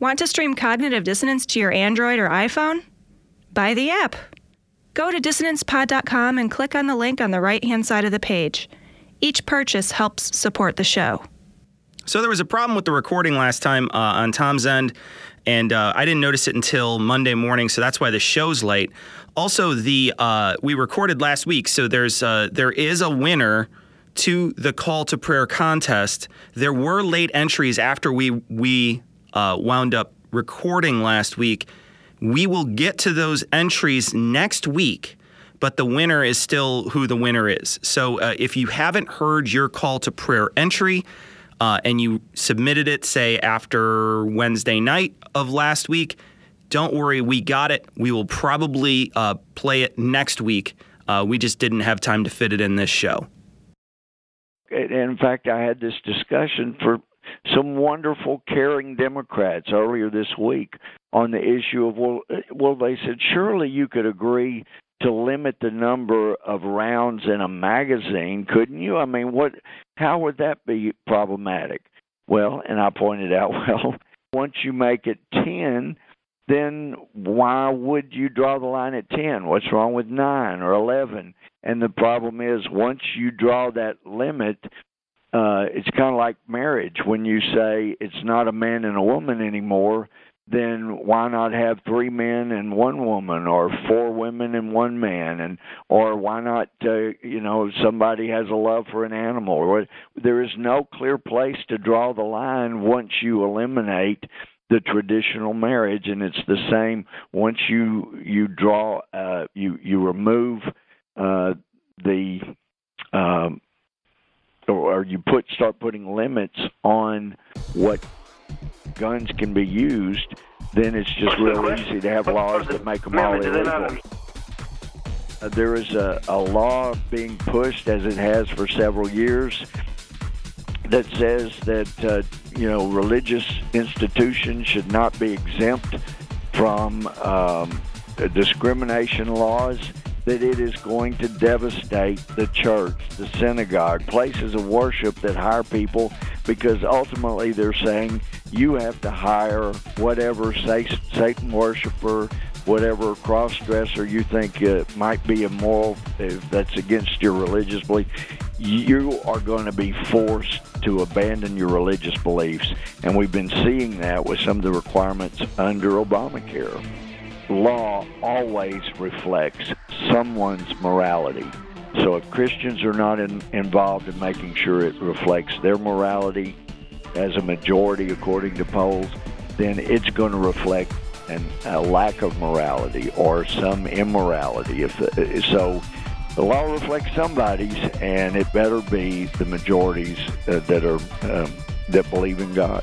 Want to stream Cognitive Dissonance to your Android or iPhone? Buy the app. Go to dissonancepod.com and click on the link on the right hand side of the page. Each purchase helps support the show. So there was a problem with the recording last time uh, on Tom's end, and uh, I didn't notice it until Monday morning, so that's why the show's late. Also, the uh, we recorded last week, so there's uh, there is a winner to the call to prayer contest. There were late entries after we we uh, wound up recording last week. We will get to those entries next week, but the winner is still who the winner is. So uh, if you haven't heard your call to prayer entry uh, and you submitted it, say, after Wednesday night of last week, don't worry, we got it. We will probably uh, play it next week. Uh, we just didn't have time to fit it in this show. In fact, I had this discussion for some wonderful, caring Democrats earlier this week on the issue of well, uh, well, they said surely you could agree to limit the number of rounds in a magazine, couldn't you? I mean, what? How would that be problematic? Well, and I pointed out, well, once you make it ten, then why would you draw the line at ten? What's wrong with nine or eleven? And the problem is, once you draw that limit, uh, it's kind of like marriage. When you say it's not a man and a woman anymore, then why not have three men and one woman, or four women and one man, and or why not, uh, you know, somebody has a love for an animal? Or there is no clear place to draw the line once you eliminate the traditional marriage and it's the same once you you draw uh you you remove uh the um or you put start putting limits on what guns can be used, then it's just real easy to have laws that make them all illegal. Uh, there is a, a law being pushed, as it has for several years, that says that uh, you know religious institutions should not be exempt from um, discrimination laws that it is going to devastate the church, the synagogue, places of worship that hire people because ultimately they're saying you have to hire whatever Satan worshiper, whatever cross dresser you think uh, might be immoral, if that's against your religious belief. You are going to be forced to abandon your religious beliefs. And we've been seeing that with some of the requirements under Obamacare law always reflects someone's morality. So if Christians are not in, involved in making sure it reflects their morality as a majority according to polls, then it's going to reflect an, a lack of morality or some immorality. If the, so, the law reflects somebody's, and it better be the majorities uh, that are um, that believe in God.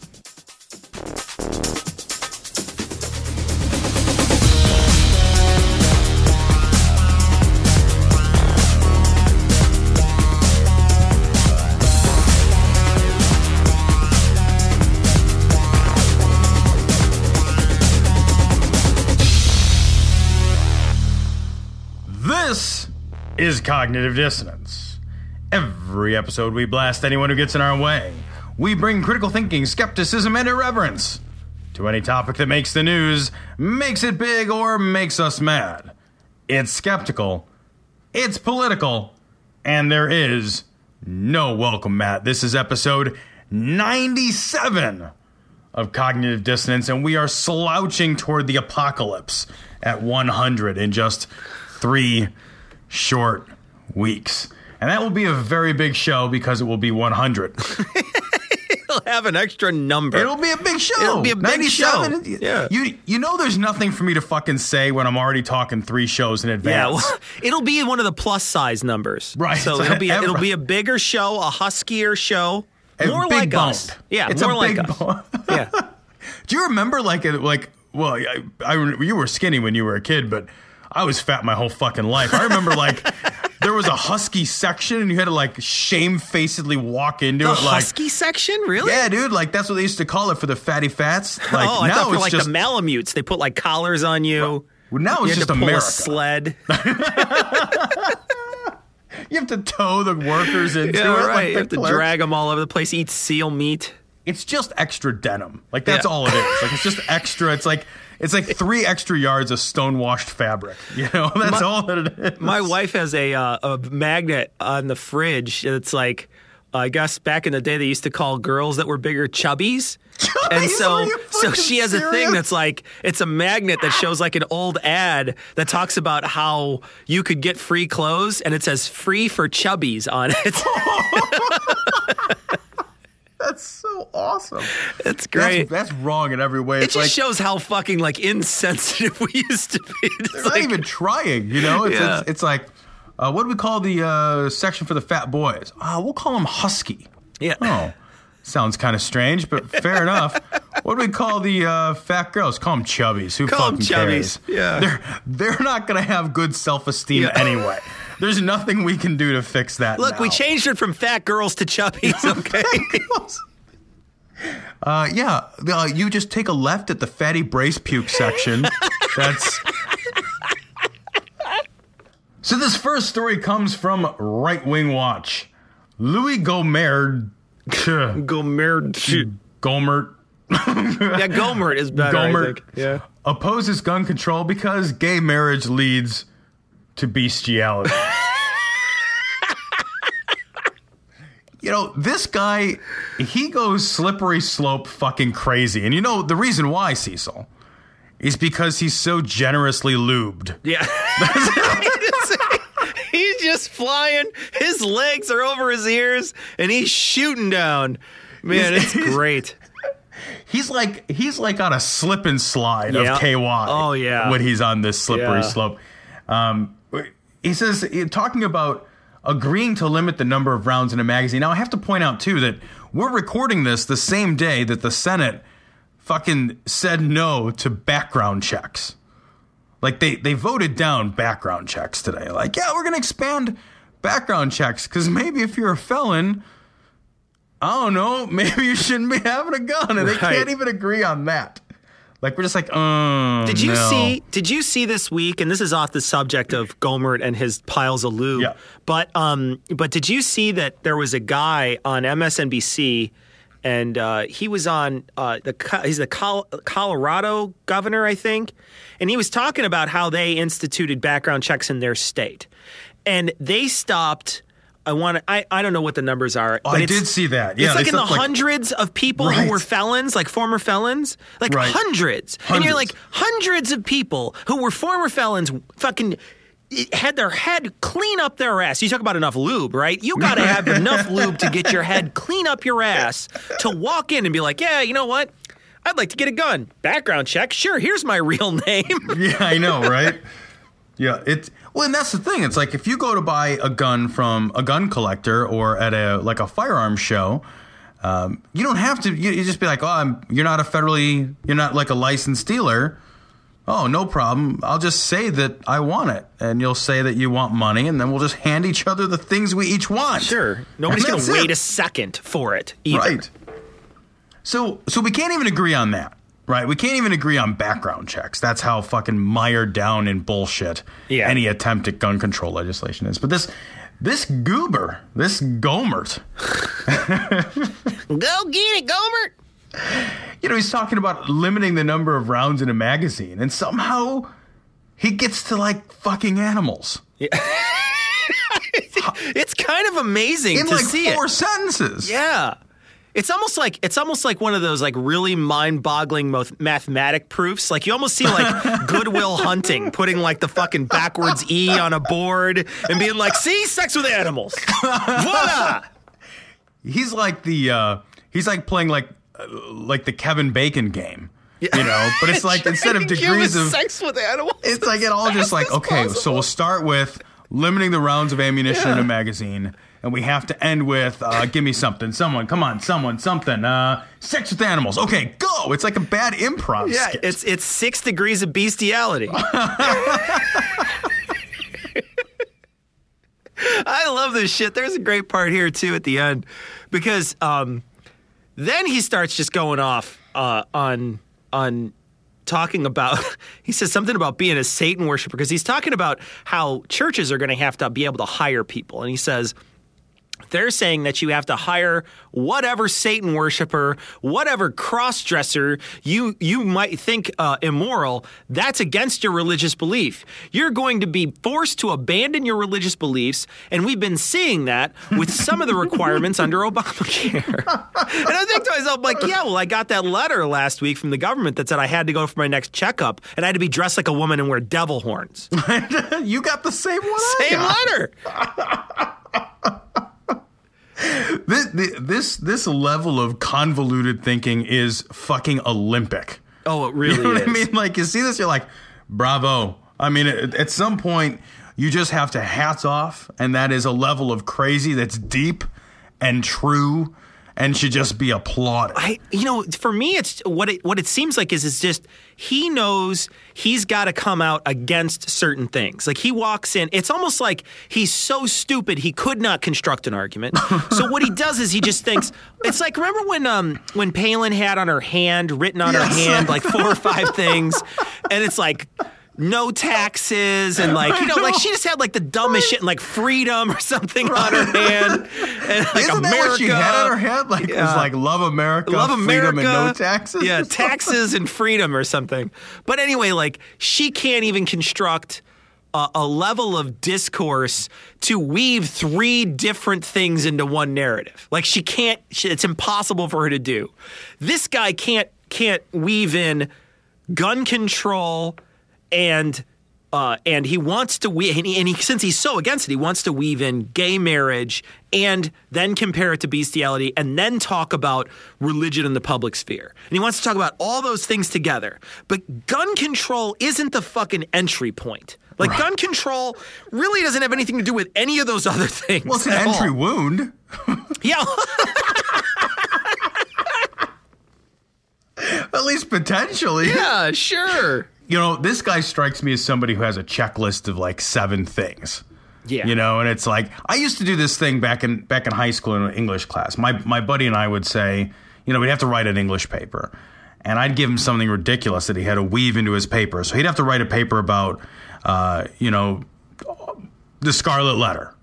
Is Cognitive Dissonance. Every episode, we blast anyone who gets in our way. We bring critical thinking, skepticism, and irreverence to any topic that makes the news, makes it big, or makes us mad. It's skeptical, it's political, and there is no welcome mat. This is episode 97 of Cognitive Dissonance, and we are slouching toward the apocalypse at 100 in just three short weeks. And that will be a very big show because it will be 100. It'll have an extra number. It'll be a big show. It'll be a big show. Yeah. You you know there's nothing for me to fucking say when I'm already talking three shows in advance. Yeah, well, it'll be one of the plus size numbers. Right. So it'll be a, it'll be a bigger show, a huskier show, more like boned. us. Yeah, it's more a like us. Yeah. Do you remember like like well, I, I, you were skinny when you were a kid, but I was fat my whole fucking life. I remember like there was a husky section, and you had to like shamefacedly walk into The it. Like, husky section, really? yeah, dude, like that's what they used to call it for the fatty fats. Like oh, I now thought for it's like just the Malamutes, they put like collars on you. well, now you it's just to America. a sled. You have to tow the workers into yeah, it. right. Like you have to clerk. drag them all over the place. Eat seal meat. It's just extra denim. Like that's Yeah. all it is. Like it's just extra. It's like it's like three extra yards of stone washed fabric. You know, that's My- all that it is. My wife has a uh, a magnet on the fridge. It's like I guess back in the day they used to call girls that were bigger chubbies. And so, so she has a thing that's like it's a magnet that shows like an old ad that talks about how you could get free clothes, and it says "free for chubbies" on it. That's so awesome. it's great. That's, that's wrong in every way. it just like shows how fucking like insensitive we used to be. It's they're not even trying. You know, it's Yeah. it's, it's like uh, what do we call the uh, section for the fat boys? Uh, we'll call them husky. yeah. Oh, sounds kind of strange, but fair enough. What do we call the uh, fat girls? Call them chubbies. Who Call fucking chubbies. cares? Yeah. they're they're not gonna have good self esteem Yeah. anyway. There's nothing we can do to fix that. Look, we changed it from fat girls to chubbies. Okay. Uh, yeah, uh, you just take a left at the fatty brace puke section. That's. So this first story comes from Right Wing Watch. Louis Gomerd. Gohmert. Gohmert Yeah, Gohmert is better. I Gohmert think. Yeah. opposes gun control because gay marriage leads to bestiality. you know, this guy, he goes slippery slope fucking crazy. And you know, the reason why, Cecil, is because he's so generously lubed. Yeah. he's just flying. His legs are over his ears, and he's shooting down. Man, it's great. He's like he's like on a slip and slide Yeah. of KY. Oh, yeah. when he's on this slippery Yeah. slope. Um, he says eh, talking about agreeing to limit the number of rounds in a magazine. Now I have to point out too that we're recording this the same day that the Senate fucking said no to background checks. Like they they voted down background checks today. Like yeah, we're gonna expand background checks because maybe if you're a felon. I don't know. Maybe you shouldn't be having a gun, and they can't even agree on that. Like we're just like, um. Did you no. see? Did you see this week? And this is off the subject of Gohmert and his piles of lube. Yeah. But um, but did you see that there was a guy on MSNBC, and uh, he was on uh, the he's the Col- Colorado governor, I think, and he was talking about how they instituted background checks in their state, and they stopped. I want to. I, I don't know what the numbers are. Oh, I did see that. Yeah, it's like in the like- hundreds of people Right. who were felons, like former felons, like Right. hundreds. And you're like hundreds of people who were former felons, fucking had their head clean up their ass. You talk about enough lube, right? You got to have enough lube to get your head clean up your ass to walk in and be like, yeah, you know what? I'd like to get a gun. Background check. Sure, here's my real name. Yeah, I know, right? yeah, it's well, and that's the thing. It's like if you go to buy a gun from a gun collector or at a like a firearms show, um, you don't have to. You, you just be like, oh, I'm, you're not a federally, you're not like a licensed dealer. Oh, no problem. I'll just say that I want it, and you'll say that you want money, and then we'll just hand each other the things we each want. Sure. Nobody's going to wait it. a second for it either. Right. So so we can't even agree on that. Right? We can't even agree on background checks. That's how fucking mired down in bullshit Yeah. any attempt at gun control legislation is. But this this goober, this Gohmert, Go get it, Gohmert. you know, he's talking about limiting the number of rounds in a magazine, and somehow he gets to like fucking animals It's kind of amazing in to like see four it. sentences. Yeah. It's almost like it's almost like one of those like really mind-boggling mo- mathematic proofs. Like you almost see like Good Will Hunting putting like the fucking backwards E on a board and being like, "See, sex with animals." Voila! he's like the uh he's like playing like uh, like the Kevin Bacon game. You know, but it's like instead of degrees of sex with animals. it's like it all just like okay, possible. so we'll start with limiting the rounds of ammunition in a magazine, and we have to end with uh, give me something, someone, come on, someone, something. Uh, sex with animals. Okay, go. It's like a bad improv. Yeah, skit. it's it's six degrees of bestiality. I love this shit. There's a great part here too at the end because um, then he starts just going off uh, on on talking about he says something about being a Satan worshiper because he's talking about how churches are going to have to be able to hire people and he says they're saying that you have to hire whatever Satan worshiper, whatever cross-dresser you you might think uh, immoral. That's against your religious belief. You're going to be forced to abandon your religious beliefs, and we've been seeing that with some of the requirements under Obamacare. and I think to myself, like, yeah, well, I got that letter last week from the government that said I had to go for my next checkup, and I had to be dressed like a woman and wear devil horns. you got the same one. Same letter. This, this this level of convoluted thinking is fucking Olympic. Oh, it really You know what is. I mean? Like you see this, you're like, bravo. I mean, at, at some point, you just have to hats off, and that is a level of crazy that's deep and true, and should just be applauded. I, you know, for me, it's what it what it seems like is it's just he knows he's got to come out against certain things. Like he walks in, it's almost like he's so stupid he could not construct an argument. so what he does is he just thinks it's like remember when um when Palin had on her hand written on her hand like four or five things, and it's like. No taxes and like you know like she just had like the dumbest shit and like freedom or something on her hand and like Isn't America that what she had on her head? Like it was like love America, love America, freedom, and no taxes. Yeah, taxes and freedom or something. But anyway, like she can't even construct a, a level of discourse to weave three different things into one narrative. Like she can't. She, it's impossible for her to do. This guy can't can't weave in gun control and. Uh, and he wants to weave, and, he, and he, since he's so against it, he wants to weave in gay marriage and then compare it to bestiality and then talk about religion in the public sphere. And he wants to talk about all those things together. But gun control isn't the fucking entry point. Like, gun control really doesn't have anything to do with any of those other things. Well, it's an at all. entry wound. Yeah. At least potentially. yeah, sure. You know, this guy strikes me as somebody who has a checklist of like seven things. Yeah. You know, and it's like I used to do this thing back in back in high school in an English class. My my buddy and I would say, you know, we'd have to write an English paper. And I'd give him something ridiculous that he had to weave into his paper. So he'd have to write a paper about uh, you know, the scarlet letter.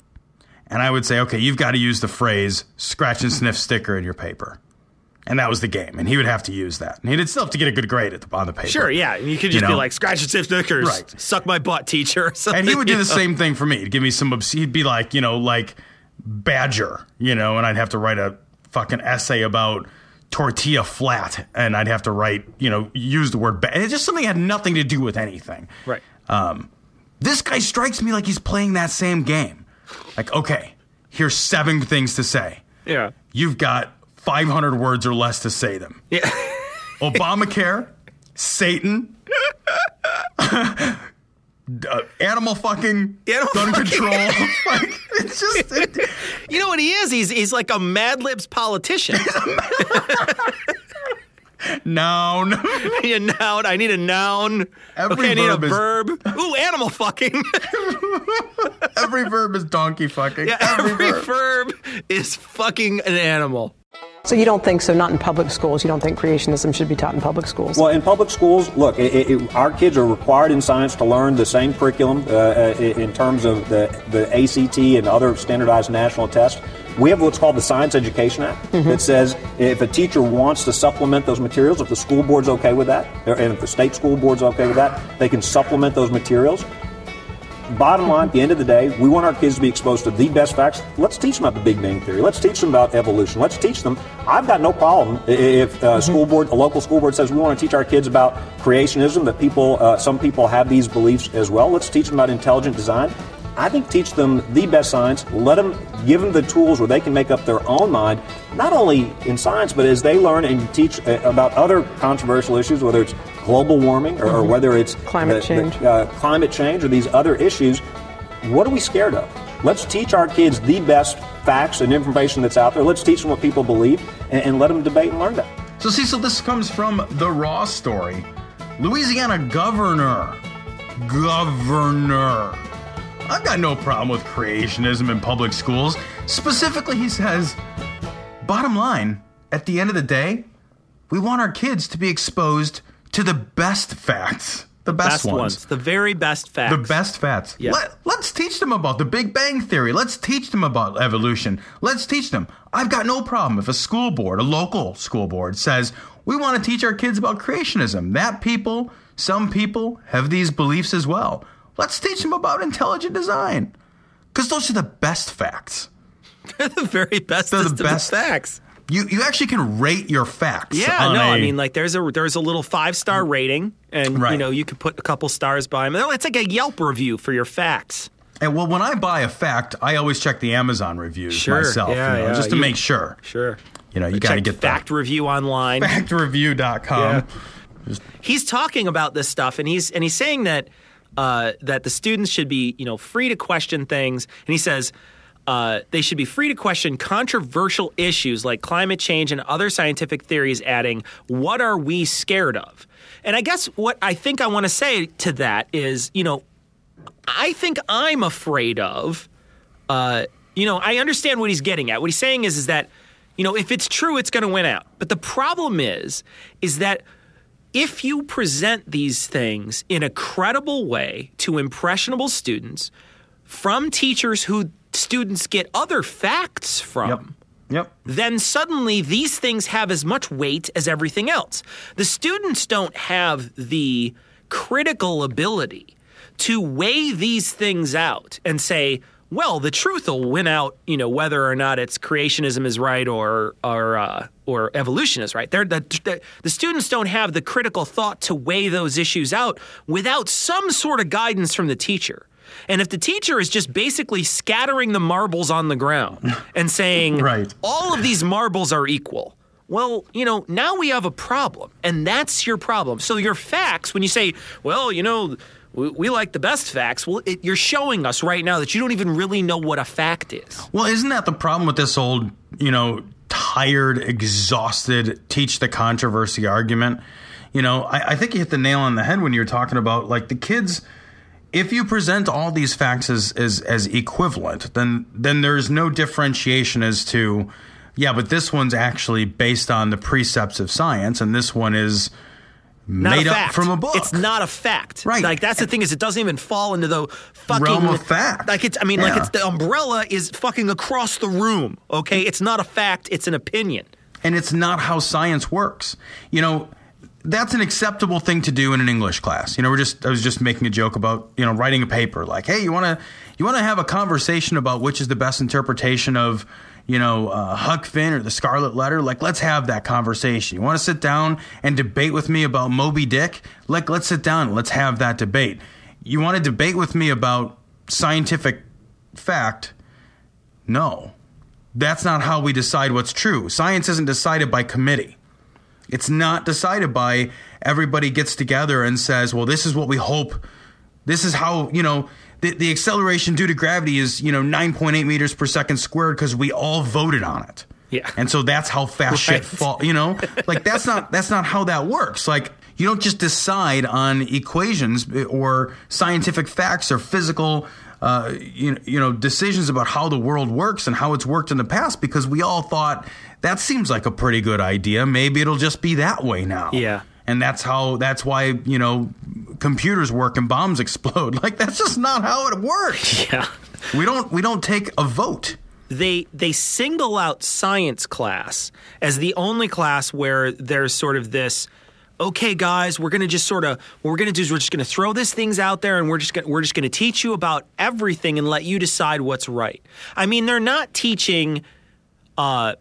And I would say, okay, you've got to use the phrase scratch and sniff sticker in your paper. And that was the game. And he would have to use that. And he'd still have to get a good grade at the, on the paper. Sure, yeah. You could just You be like, scratch sniff Snickers. Right. Suck my butt, teacher. Or something, And he would do the know? same thing for me. He'd give me some, obs- he'd be like, you know, like Badger, you know, and I'd have to write a fucking essay about tortilla flat. And I'd have to write, you know, use the word, ba- and it's just something that had nothing to do with anything. Right. Um, this guy strikes me like he's playing that same game. Like, okay, here's seven things to say. Yeah. You've got 500 words or less to say them. Yeah. Obamacare, Satan, uh, animal fucking, Animal gun fucking. control. like, it's just, it, You know what he is? He's he's like a Mad Libs politician. noun. I need a noun. I need a noun. Every okay, I need a verb is- verb. Ooh, animal fucking. Every verb is donkey fucking. yeah, every, every verb. verb is fucking an animal. So you don't think so? Not in public schools. You don't think creationism should be taught in public schools? Well, in public schools, look, it, it, our kids are required in science to learn the same curriculum uh, uh, in terms of the, the ACT and other standardized national tests. We have what's called the Science Education Act that says if a teacher wants to supplement those materials, if the school board's okay with that, and if the state school board's okay with that, they can supplement those materials. Bottom line, at the end of the day, we want our kids to be exposed to the best facts. Let's teach them about the Big Bang Theory. Let's teach them about evolution. Let's teach them. I've got no problem if a school board, a local school board says we want to teach our kids about creationism, that people, uh, some people have these beliefs as well. Let's teach them about intelligent design. I think teach them the best science. Let them give them the tools where they can make up their own mind, not only in science, but as they learn and teach uh, about other controversial issues, whether it's global warming or, or whether it's Climate the- the, change. uh, climate change or these other issues, what are we scared of? Let's teach our kids the best facts and information that's out there. Let's teach them what people believe and, and let them debate and learn that. So, Cecil, this comes from the Raw story. Louisiana governor, governor, I've got no problem with creationism in public schools. Specifically, he says, bottom line, at the end of the day, we want our kids to be exposed to the best facts. The best, Best ones. The very best facts. The best facts. Yeah. Let, let's teach them about the Big Bang Theory. Let's teach them about evolution. Let's teach them. I've got no problem if a school board, a local school board, says, we want to teach our kids about creationism. That people, some people, have these beliefs as well. Let's teach them about intelligent design. Because those are the best facts. They're the very best They're the best- facts. You, you actually can rate your facts. Yeah, no, I I mean like there's a there's a little five star rating, and you know you could put a couple stars by them. It's like a Yelp review for your facts. And well, when I buy a fact, I always check the Amazon reviews Sure. myself, Yeah, you know, yeah, just to you- make sure. Sure. You know, you got to get fact review online. that. Factreview.com. he's talking about this stuff and he's and he's saying that uh, that the students should be you know free to question things and he says uh, they should be free to question controversial issues like climate change and other scientific theories adding what are we scared of and i guess what i think i want to say to that is you know i think i'm afraid of uh, you know, I understand what he's getting at. What he's saying is, is that, you know, if it's true, it's going to win out. But the problem is, is that if you present these things in a credible way to impressionable students from teachers who students get other facts from, Yep. Yep. then suddenly these things have as much weight as everything else. The students don't have the critical ability to weigh these things out and say, well, the truth will win out, you know, whether or not it's creationism is right or or uh, or evolution is right. The the students don't have the critical thought to weigh those issues out without some sort of guidance from the teacher. And if the teacher is just basically scattering the marbles on the ground and saying, Right. all of these marbles are equal. Well, you know, now we have a problem, and that's your problem. So your facts, when you say, well, you know, we, we like the best facts, well, it, you're showing us right now that you don't even really know what a fact is. Well, isn't that the problem with this old, you know, tired, exhausted, teach the controversy argument? You know, I, I think you hit the nail on the head when you were talking about like the kids. If you present all these facts as, as as equivalent, then then there's no differentiation as to, yeah, but this one's actually based on the precepts of science, and this one is Not made up from a book. It's not a fact. Right. Like that's the thing is it doesn't even fall into the fucking Realm of fact. Like it's I mean like it's the umbrella is fucking across the room. Okay, it's not a fact. It's an opinion. and it's not how science works. You know, that's an acceptable thing to do in an English class. You know, we're just I was just making a joke about, you know, writing a paper like, "Hey, you want to you want to have a conversation about which is the best interpretation of, you know, uh, Huck Finn or the Scarlet Letter? Like, let's have that conversation. You want to sit down and debate with me about Moby Dick? Like, let's sit down and let's have that debate. You want to debate with me about scientific fact? No. That's not how we decide what's true. Science isn't decided by committee. It's not decided by everybody gets together and says, well, this is what we hope. This is how, you know, the, the acceleration due to gravity is, you know, 9.8 meters per second squared because we all voted on it. Yeah. And so that's how fast shit Right. fall, you know? Like that's not that's not how that works. Like you don't just decide on equations or scientific facts or physical uh, you, you know decisions about how the world works and how it's worked in the past because we all thought that seems like a pretty good idea. Maybe it'll just be that way now. Yeah. And that's how that's why, you know, computers work and bombs explode. Like that's just not how it works. Yeah. We don't we don't take a vote. they they single out science class as the only class where there's sort of this okay guys we're going to just sort of what we're going to do is we're just going to throw these things out there and we're just gonna, we're just going to teach you about everything and let you decide what's right i mean they're not teaching uh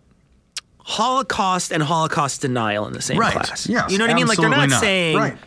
holocaust and holocaust denial in the same Right. class Yes. you know what i mean like they're absolutely not, saying Right.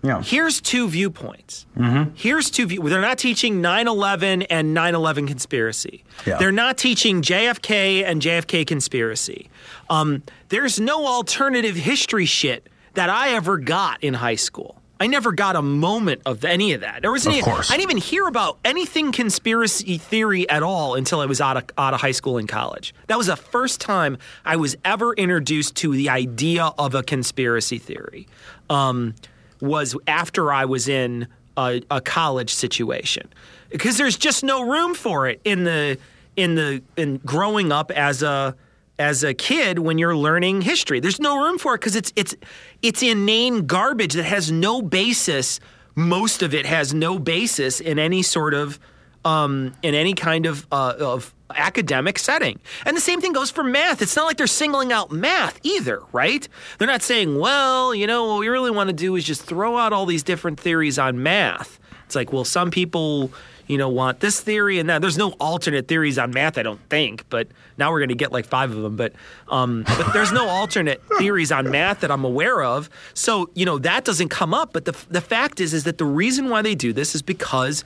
Yeah. here's two viewpoints. Mm-hmm. Here's two view. They're not teaching 9/11 and 9/11 conspiracy. Yeah. They're not teaching JFK and JFK conspiracy. Um, there's no alternative history shit that I ever got in high school. I never got a moment of any of that. There was Of course. I didn't even hear about anything conspiracy theory at all until I was out of, out of high school and college. That was the first time I was ever introduced to the idea of a conspiracy theory. Um, was after I was in a, a college situation because there's just no room for it in the in the in growing up as a as a kid when you're learning history. There's no room for it because it's it's it's inane garbage that has no basis. Most of it has no basis in any sort of um, in any kind of uh, of academic setting. And the same thing goes for math. It's not like they're singling out math either, right? They're not saying, well, you know, what we really want to do is just throw out all these different theories on math. It's like, well, some people, you know, want this theory and that. There's no alternate theories on math, I don't think, but now we're going to get like five of them. But, um, but there's no alternate theories on math that I'm aware of. So, you know, that doesn't come up. But the, the fact is, is that the reason why they do this is because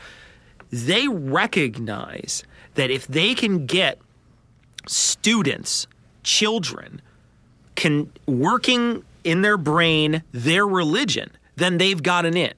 they recognize that if they can get students, children, can working in their brain their religion, then they've gotten in.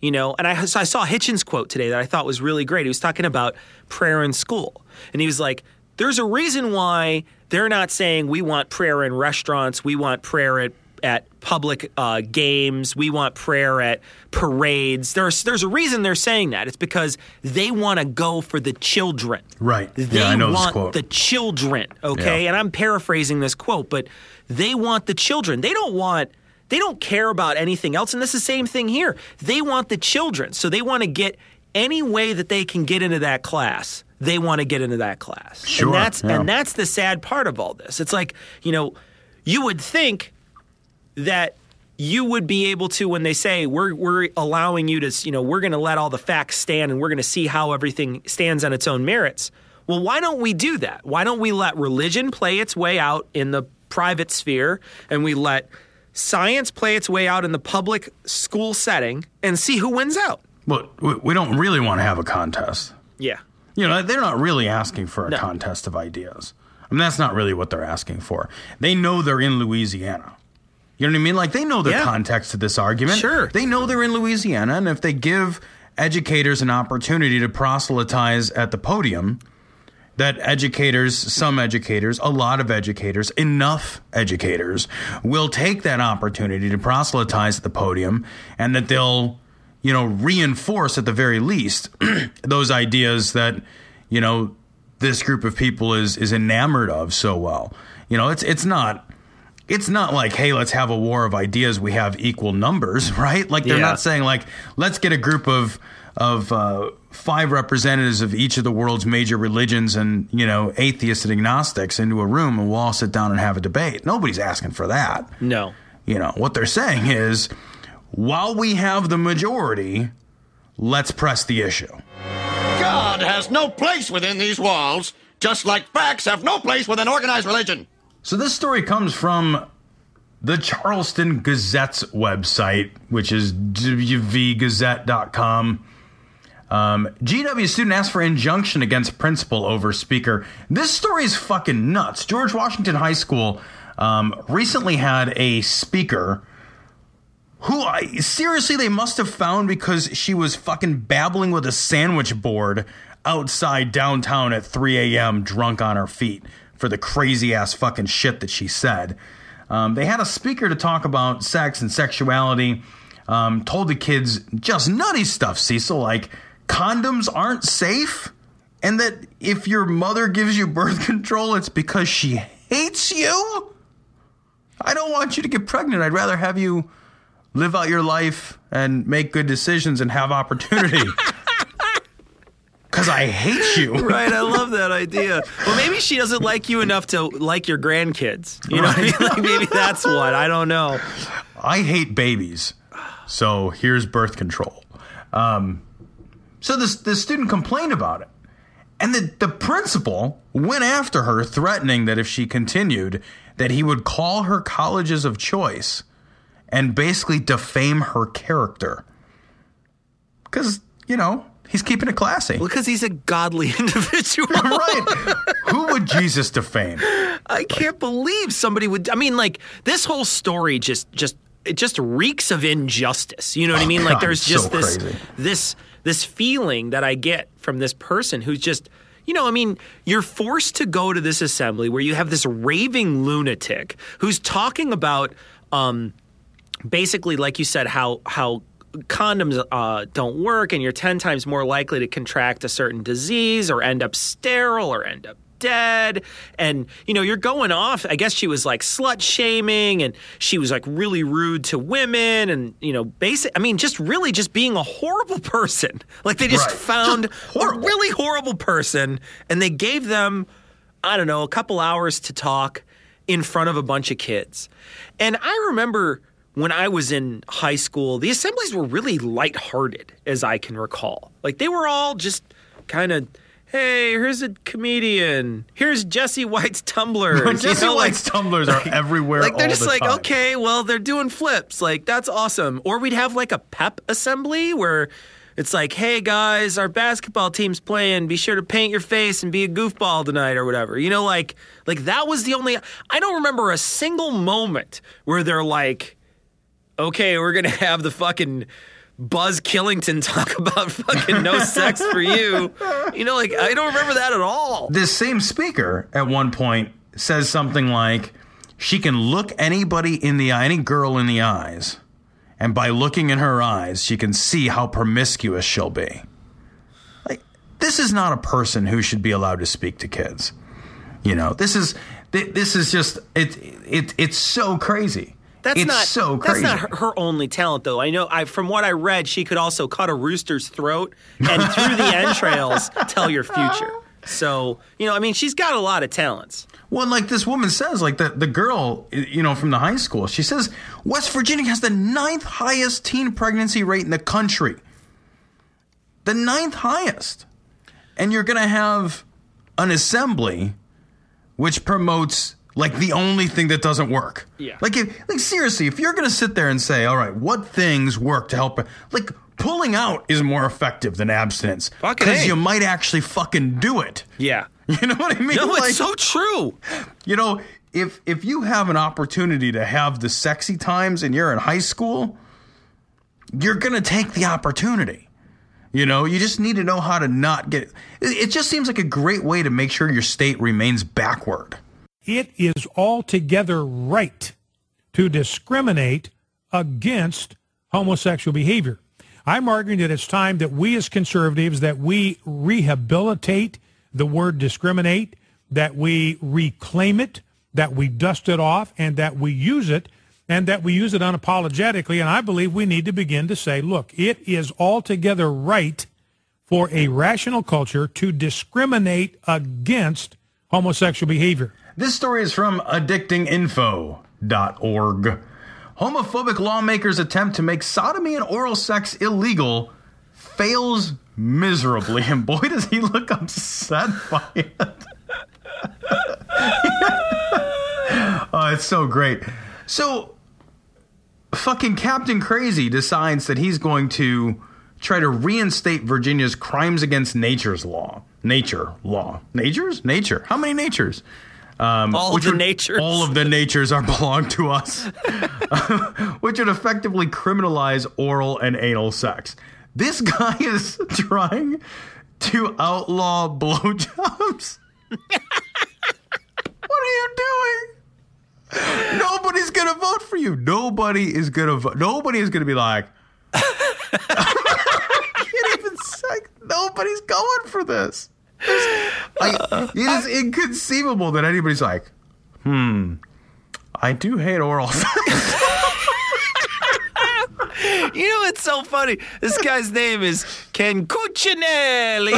You know, and I, I saw Hitchens quote today that I thought was really great. He was talking about prayer in school, and he was like, "There's a reason why they're not saying we want prayer in restaurants, we want prayer at at public uh, games. We want prayer at parades. There's there's a reason they're saying that. It's because they want to go for the children. Right. They yeah, I know want this quote. the children. Okay, Yeah. and I'm paraphrasing this quote, but they want the children. They don't want. They don't care about anything else, and this is the same thing here. They want the children, so they want to get any way that they can get into that class. They want to get into that class, Sure, and that's yeah. and that's the sad part of all this. It's like you know, you would think that you would be able to when they say we're we're allowing you to you know we're going to let all the facts stand and we're going to see how everything stands on its own merits. Well, why don't we do that? Why don't we let religion play its way out in the private sphere and we let science play its way out in the public school setting and see who wins out? But we, we don't really want to have a contest. Yeah. You know, they're not really asking for a No. contest of ideas. I mean, that's not really what they're asking for. They know they're in Louisiana. You know what I mean? Like, they know the Yeah. context of this argument. Sure. They know they're in Louisiana, and if they give educators an opportunity to proselytize at the podium, that educators, some educators, a lot of educators, enough educators will take that opportunity to proselytize at the podium and that they'll, you know, reinforce at the very least those ideas that, you know, this group of people is is enamored of so well. You know, it's it's not it's not like, hey, let's have a war of ideas. We have equal numbers, right? Like they're Yeah. not saying like, let's get a group of of uh, five representatives of each of the world's major religions and you know atheists and agnostics into a room and we'll all sit down and have a debate. Nobody's asking for that. No. You know what they're saying is, while we have the majority, let's press the issue. God has no place within these walls, just like facts have no place within organized religion. So this story comes from the Charleston Gazette's website, which is wvgazette.com. Um, GW student asked for injunction against principal over speaker. This story is fucking nuts. George Washington High School um, recently had a speaker who I seriously they must have found because she was fucking babbling with a sandwich board outside downtown at 3 a.m. drunk on her feet for the crazy ass fucking shit that she said. Um, they had a speaker to talk about sex and sexuality. Um, told the kids just nutty stuff, Cecil, like condoms aren't safe, and that if your mother gives you birth control, it's because she hates you. I don't want you to get pregnant. I'd rather have you live out your life and make good decisions and have opportunity. Because I hate you. Right, I love that idea. Well, maybe she doesn't like you enough to like your grandkids. You know, what I mean? like maybe that's what. I don't know. I hate babies. So here's birth control. Um, so this this student complained about it. And the, the principal went after her, threatening that if she continued, that he would call her colleges of choice and basically defame her character. Because, you know, he's keeping it classy. Well, Because he's a godly individual. right. Who would Jesus defame? I can't believe somebody would. I mean, like this whole story just just it just reeks of injustice. You know what I Oh, mean? Like there's just so this crazy. this this feeling that I get from this person who's just. You know, I mean, you're forced to go to this assembly where you have this raving lunatic who's talking about, um, basically, like you said, how how condoms uh, don't work and you're 10 times more likely to contract a certain disease or end up sterile or end up dead. And you know you're going off. I guess she was like slut shaming and she was like really rude to women and you know basic i mean just really just being a horrible person. Like they just Right. found Just a really horrible person and they gave them i don't know a couple hours to talk in front of a bunch of kids. And i remember when i was in high school the assemblies were really lighthearted as i can recall. Like they were all just kind of hey here's a comedian. Here's jesse white's tumblers. You Jesse know, like- White's tumblers are everywhere. like they're just the like time. okay well they're doing flips. Like that's awesome. Or we'd have like a pep assembly where it's like hey guys our basketball team's playing. Be sure to paint your face and be a goofball tonight or whatever. You know like like that was the only i don't remember a single moment where they're like okay we're gonna have the fucking Buzz Killington talk about fucking no sex for you. You know, like I don't remember that at all. This same speaker at one point says something like, "She can look anybody in the eye, any girl in the eyes, and by looking in her eyes, she can see how promiscuous she'll be." Like this is not a person who should be allowed to speak to kids. You know, this is this is just it it it's so crazy. That's it's not so crazy. That's not her, her only talent, though. I know. I from what I read, she could also cut a rooster's throat and through the entrails tell your future. So you know, I mean, she's got a lot of talents. Well, like this woman says, like the, the girl, you know, from the high school, she says West Virginia has the ninth highest teen pregnancy rate in the country. The ninth highest. And you're going to have an assembly which promotes like the only thing that doesn't work. Yeah. Like, if, like seriously, if you're to sit there and say, all right, what things work to help, like pulling out is more effective than abstinence. Because you might actually fucking do it. Yeah. You know what I mean? No, Like- it's so true. you know, if if you have an opportunity to have the sexy times and you're in high school, you're gonna take the opportunity. You know, you just need to know how to not get. It, it just seems like a great way to make sure your state remains backward. It is altogether right to discriminate against homosexual behavior. I'm arguing that it's time that we as conservatives that we rehabilitate the word discriminate, that we reclaim it, that we dust it off and that we use it and that we use it unapologetically and I believe we need to begin to say, look, it is altogether right for a rational culture to discriminate against homosexual behavior. This story is from addictinginfo.org. Homophobic lawmakers attempt to make sodomy and oral sex illegal fails miserably, and boy, does he look upset by it. oh, it's so great. So, fucking Captain Crazy decides that he's going to try to reinstate Virginia's crimes against nature's law. Nature law. Natures? Nature. How many natures? Um, All of which the would- natures. All of the natures are belong to us, which would effectively criminalize oral and anal sex. This guy is trying to outlaw blowjobs. what are you doing? Nobody's gonna vote for you. Nobody is gonna vote. Nobody is gonna be like. I can't even say. Nobody's going for this. Like, it is inconceivable that anybody's like, hmm, I do hate oral sex. You know what's so funny? This guy's name is Ken Cuccinelli.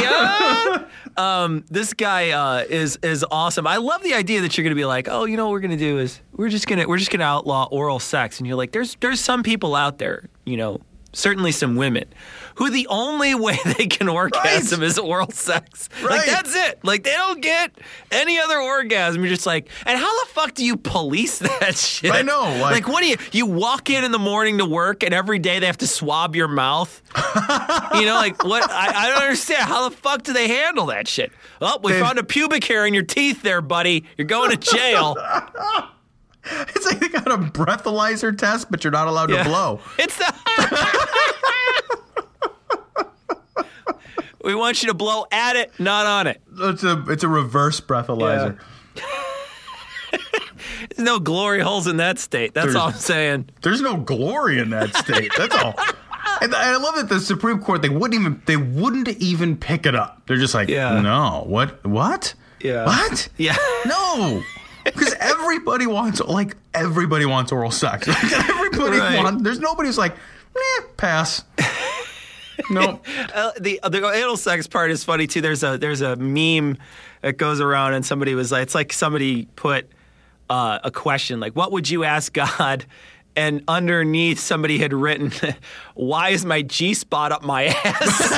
um, this guy uh, is is awesome. I love the idea that you're going to be like, oh, you know what we're going to do is we're just gonna we're just gonna outlaw oral sex, and you're like, there's there's some people out there, you know, certainly some women, who the only way they can orgasm is oral sex. Like that's it. Like they don't get any other orgasm. You're just like, and how the fuck do you police that shit? I know, like- like what do you you walk in in the morning to work and every day they have to swab your mouth you know like what I, I don't understand how the fuck do they handle that shit oh we They- found a pubic hair in your teeth there buddy you're going to jail It's like they got a breathalyzer test, but you're not allowed Yeah. to blow. it's the we want you to blow at it not on it It's a it's a reverse breathalyzer. there's no glory holes in that state that's There's- all i'm saying There's no glory in that state. That's all. And I love that the Supreme Court they wouldn't even they wouldn't even pick it up. They're just like, Yeah. no, what, what, Yeah. what? Yeah. No, because everybody wants like everybody wants oral sex. Like, everybody Right. wants. There's nobody who's like, eh, pass. nope. Uh, the the anal sex part is funny too. There's a there's a meme that goes around, and somebody was like, it's like somebody put uh, a question like, "What would you ask God?" And underneath, somebody had written, "Why is my G spot up my ass?"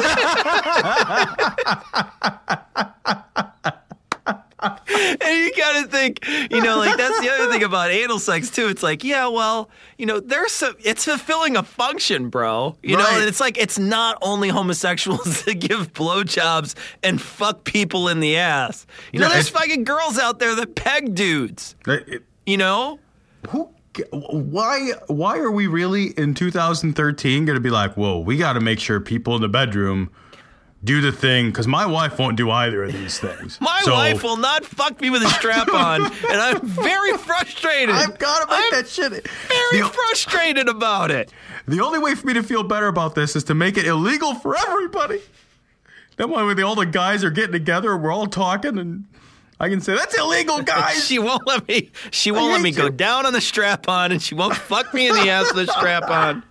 And you gotta think, you know, like that's the other thing about anal sex too. It's like, yeah, well, you know, there's some, it's fulfilling a function, bro. You know, and it's like it's not only homosexuals that give blowjobs and fuck people in the ass. You know, there's fucking girls out there that peg dudes. It- it- You know, who? Why? Why are we really in 2013 going to be like, whoa? We got to make sure people in the bedroom do the thing because my wife won't do either of these things. my So, wife will not fuck me with a strap on, and I'm very frustrated. I've got to make I'm that shit. In. Very The- frustrated about it. The only way for me to feel better about this is to make it illegal for everybody. That way, when all the guys are getting together, and we're all talking, and I can say that's illegal, guys. She won't let me. She won't let me hate go down on the strap on, and she won't fuck me in the ass with a strap on.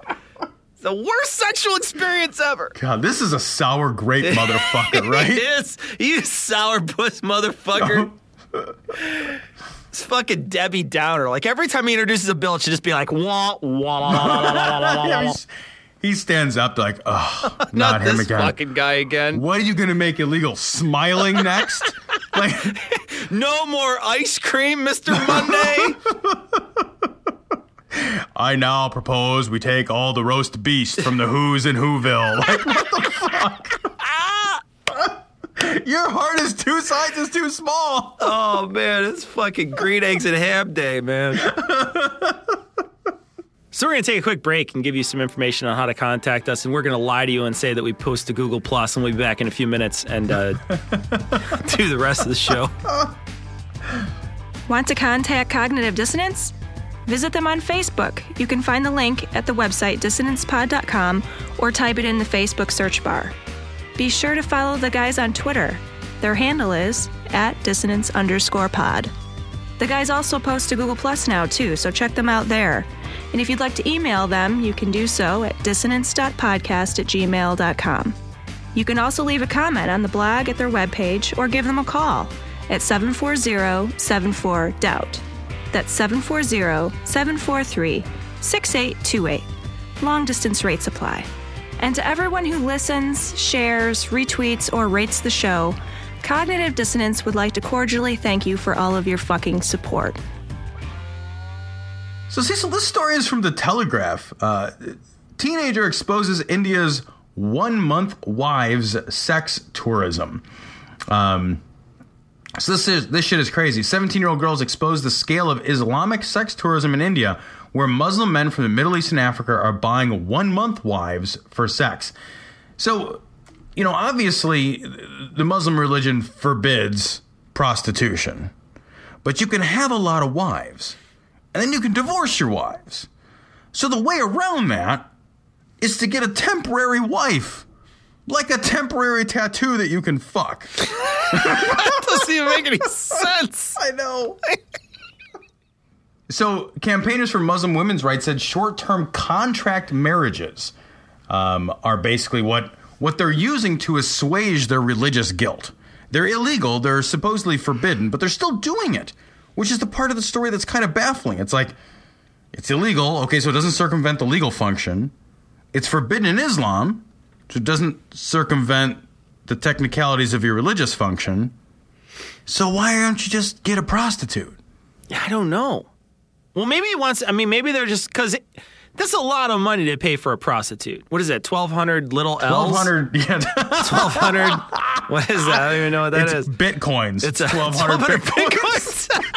The worst sexual experience ever. God, this is a sour grape motherfucker, right? Is. You sourpuss motherfucker. It's fucking Debbie Downer. Like every time he introduces a bill, it should just be like wah wah wah wah wah wah wah. Yeah, he stands up like, oh, not, Not him this again. fucking guy again. What are you gonna make illegal? Smiling next? like, No more ice cream, Mr. Monday. I now propose we take all the roast beast from the Who's in Whoville. Like, what the fuck? Your heart is two sizes too small. oh man, it's fucking green eggs and ham day, man. So we're gonna take a quick break and give you some information on how to contact us, and we're gonna lie to you and say that we post to Google Plus, and we'll be back in a few minutes and uh, do the rest of the show. Want to contact Cognitive Dissonance? Visit them on Facebook. You can find the link at the website dissonancepod.com or type it in the Facebook search bar. Be sure to follow the guys on Twitter. Their handle is at dissonance underscore pod. The guys also post to Google Plus now, too, so check them out there. And if you'd like to email them, you can do so at dissonance.podcast at gmail.com. You can also leave a comment on the blog at their webpage or give them a call at 740 74 Doubt. That's 740 743 6828. Long distance rates apply. And to everyone who listens, shares, retweets, or rates the show, Cognitive Dissonance would like to cordially thank you for all of your fucking support. So, Cecil, this story is from the Telegraph. Uh, teenager exposes India's one month wives sex tourism. Um, so this is this shit is crazy. 17 year old girls expose the scale of Islamic sex tourism in India, where Muslim men from the Middle East and Africa are buying one month wives for sex. So, you know, obviously, the Muslim religion forbids prostitution, but you can have a lot of wives, and then you can divorce your wives. So the way around that is to get a temporary wife, like a temporary tattoo that you can fuck. Doesn't even make any sense. I know. so, campaigners for Muslim women's rights said short-term contract marriages um, are basically what what they're using to assuage their religious guilt. They're illegal. They're supposedly forbidden, but they're still doing it, which is the part of the story that's kind of baffling. It's like it's illegal. Okay, so it doesn't circumvent the legal function. It's forbidden in Islam, so it doesn't circumvent the technicalities of your religious function. So why don't you just get a prostitute? I don't know. Well, maybe he wants. I mean, maybe they're just because that's a lot of money to pay for a prostitute. What is that? Twelve hundred little L's. Twelve hundred, yeah. Twelve hundred. what is that? I don't even know what that it's is. bitcoins. It's a twelve hundred 1200 bitcoins.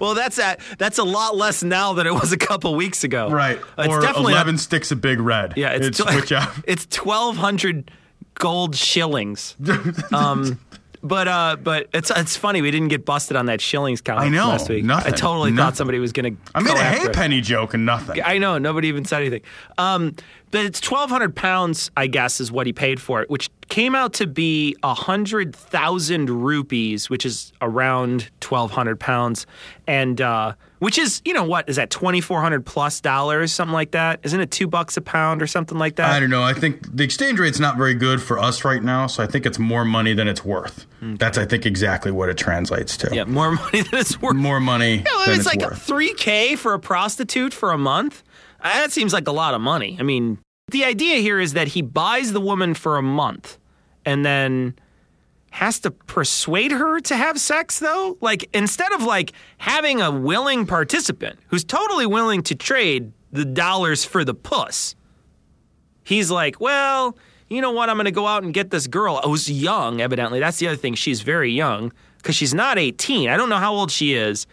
well, that's at that's a lot less now than it was a couple weeks ago. right, It's or definitely not- eleven sticks of big red. yeah, it's it's tw- it's twelve hundred gold shillings. Um, but uh, but it's it's funny we didn't get busted on that shillings count I know, last week. nothing, I totally nothing. thought somebody was going to. I made a halfpenny joke and nothing. I know nobody even said anything. Um, but it's twelve hundred pounds, I guess, is what he paid for it, which came out to be a hundred thousand rupees, which is around twelve hundred pounds, and uh, which is you know what is that twenty four hundred plus dollars, something like that? Isn't it two bucks a pound or something like that? I don't know. I think the exchange rate's not very good for us right now, so I think it's more money than it's worth. That's, I think, exactly what it translates to. yeah, more money than it's worth. More money You know, it's it's like three k for a prostitute for a month. Uh, That seems like a lot of money. I mean, the idea here is that he buys the woman for a month, and then has to persuade her to have sex. Though, like instead of like having a willing participant who's totally willing to trade the dollars for the puss, he's like, well. You know what? I'm going to go out and get this girl who's young, evidently. That's the other thing. She's very young because she's not 18. I don't know how old she is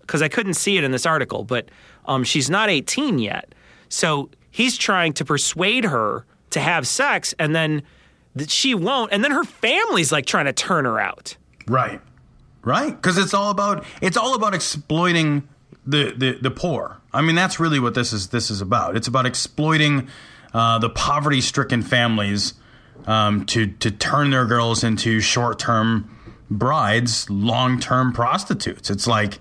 because I couldn't see it in this article, but um, she's not 18 yet. So he's trying to persuade her to have sex, and then th- she won't. And then her family's like trying to turn her out. Right. Right? Because it's all about it's all about exploiting the, the, the poor. I mean, that's really what this is this is about. It's about exploiting uh, the poverty stricken families um, to to turn their girls into short term brides, long term prostitutes. It's like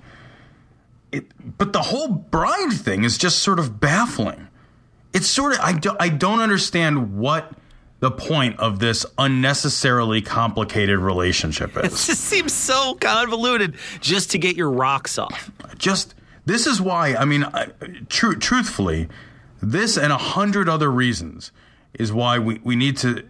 it, but the whole bride thing is just sort of baffling. It's sort of I, do, I don't understand what the point of this unnecessarily complicated relationship It is. just seems so convoluted just to get your rocks off. just this is why I mean, I- tru- truthfully, this and a hundred other reasons is why we, we need to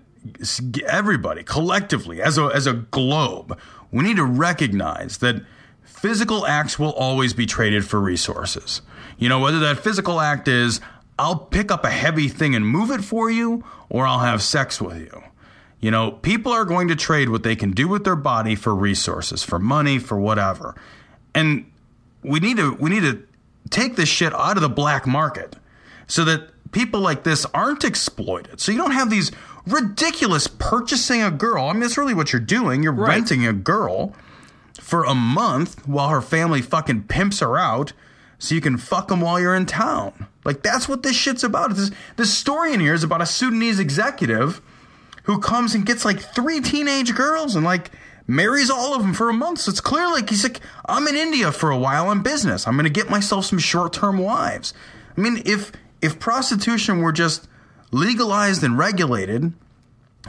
everybody collectively as a as a globe we need to recognize that physical acts will always be traded for resources. You know whether that physical act is I'll pick up a heavy thing and move it for you or I'll have sex with you. You know, people are going to trade what they can do with their body for resources, for money, for whatever. And we need to we need to take this shit out of the black market so that people like this aren't exploited. So you don't have these ridiculous purchasing a girl. I mean, that's really what you're doing. You're renting a girl for a month while her family fucking pimps her out so you can fuck them while you're in town. Like that's what this shit's about. This this story in here is about a Sudanese executive who comes and gets like three teenage girls and like marries all of them for a month. So it's clear like he's like, I'm in India for a while on business. I'm gonna get myself some short term wives. I mean, if if prostitution were just legalized and regulated,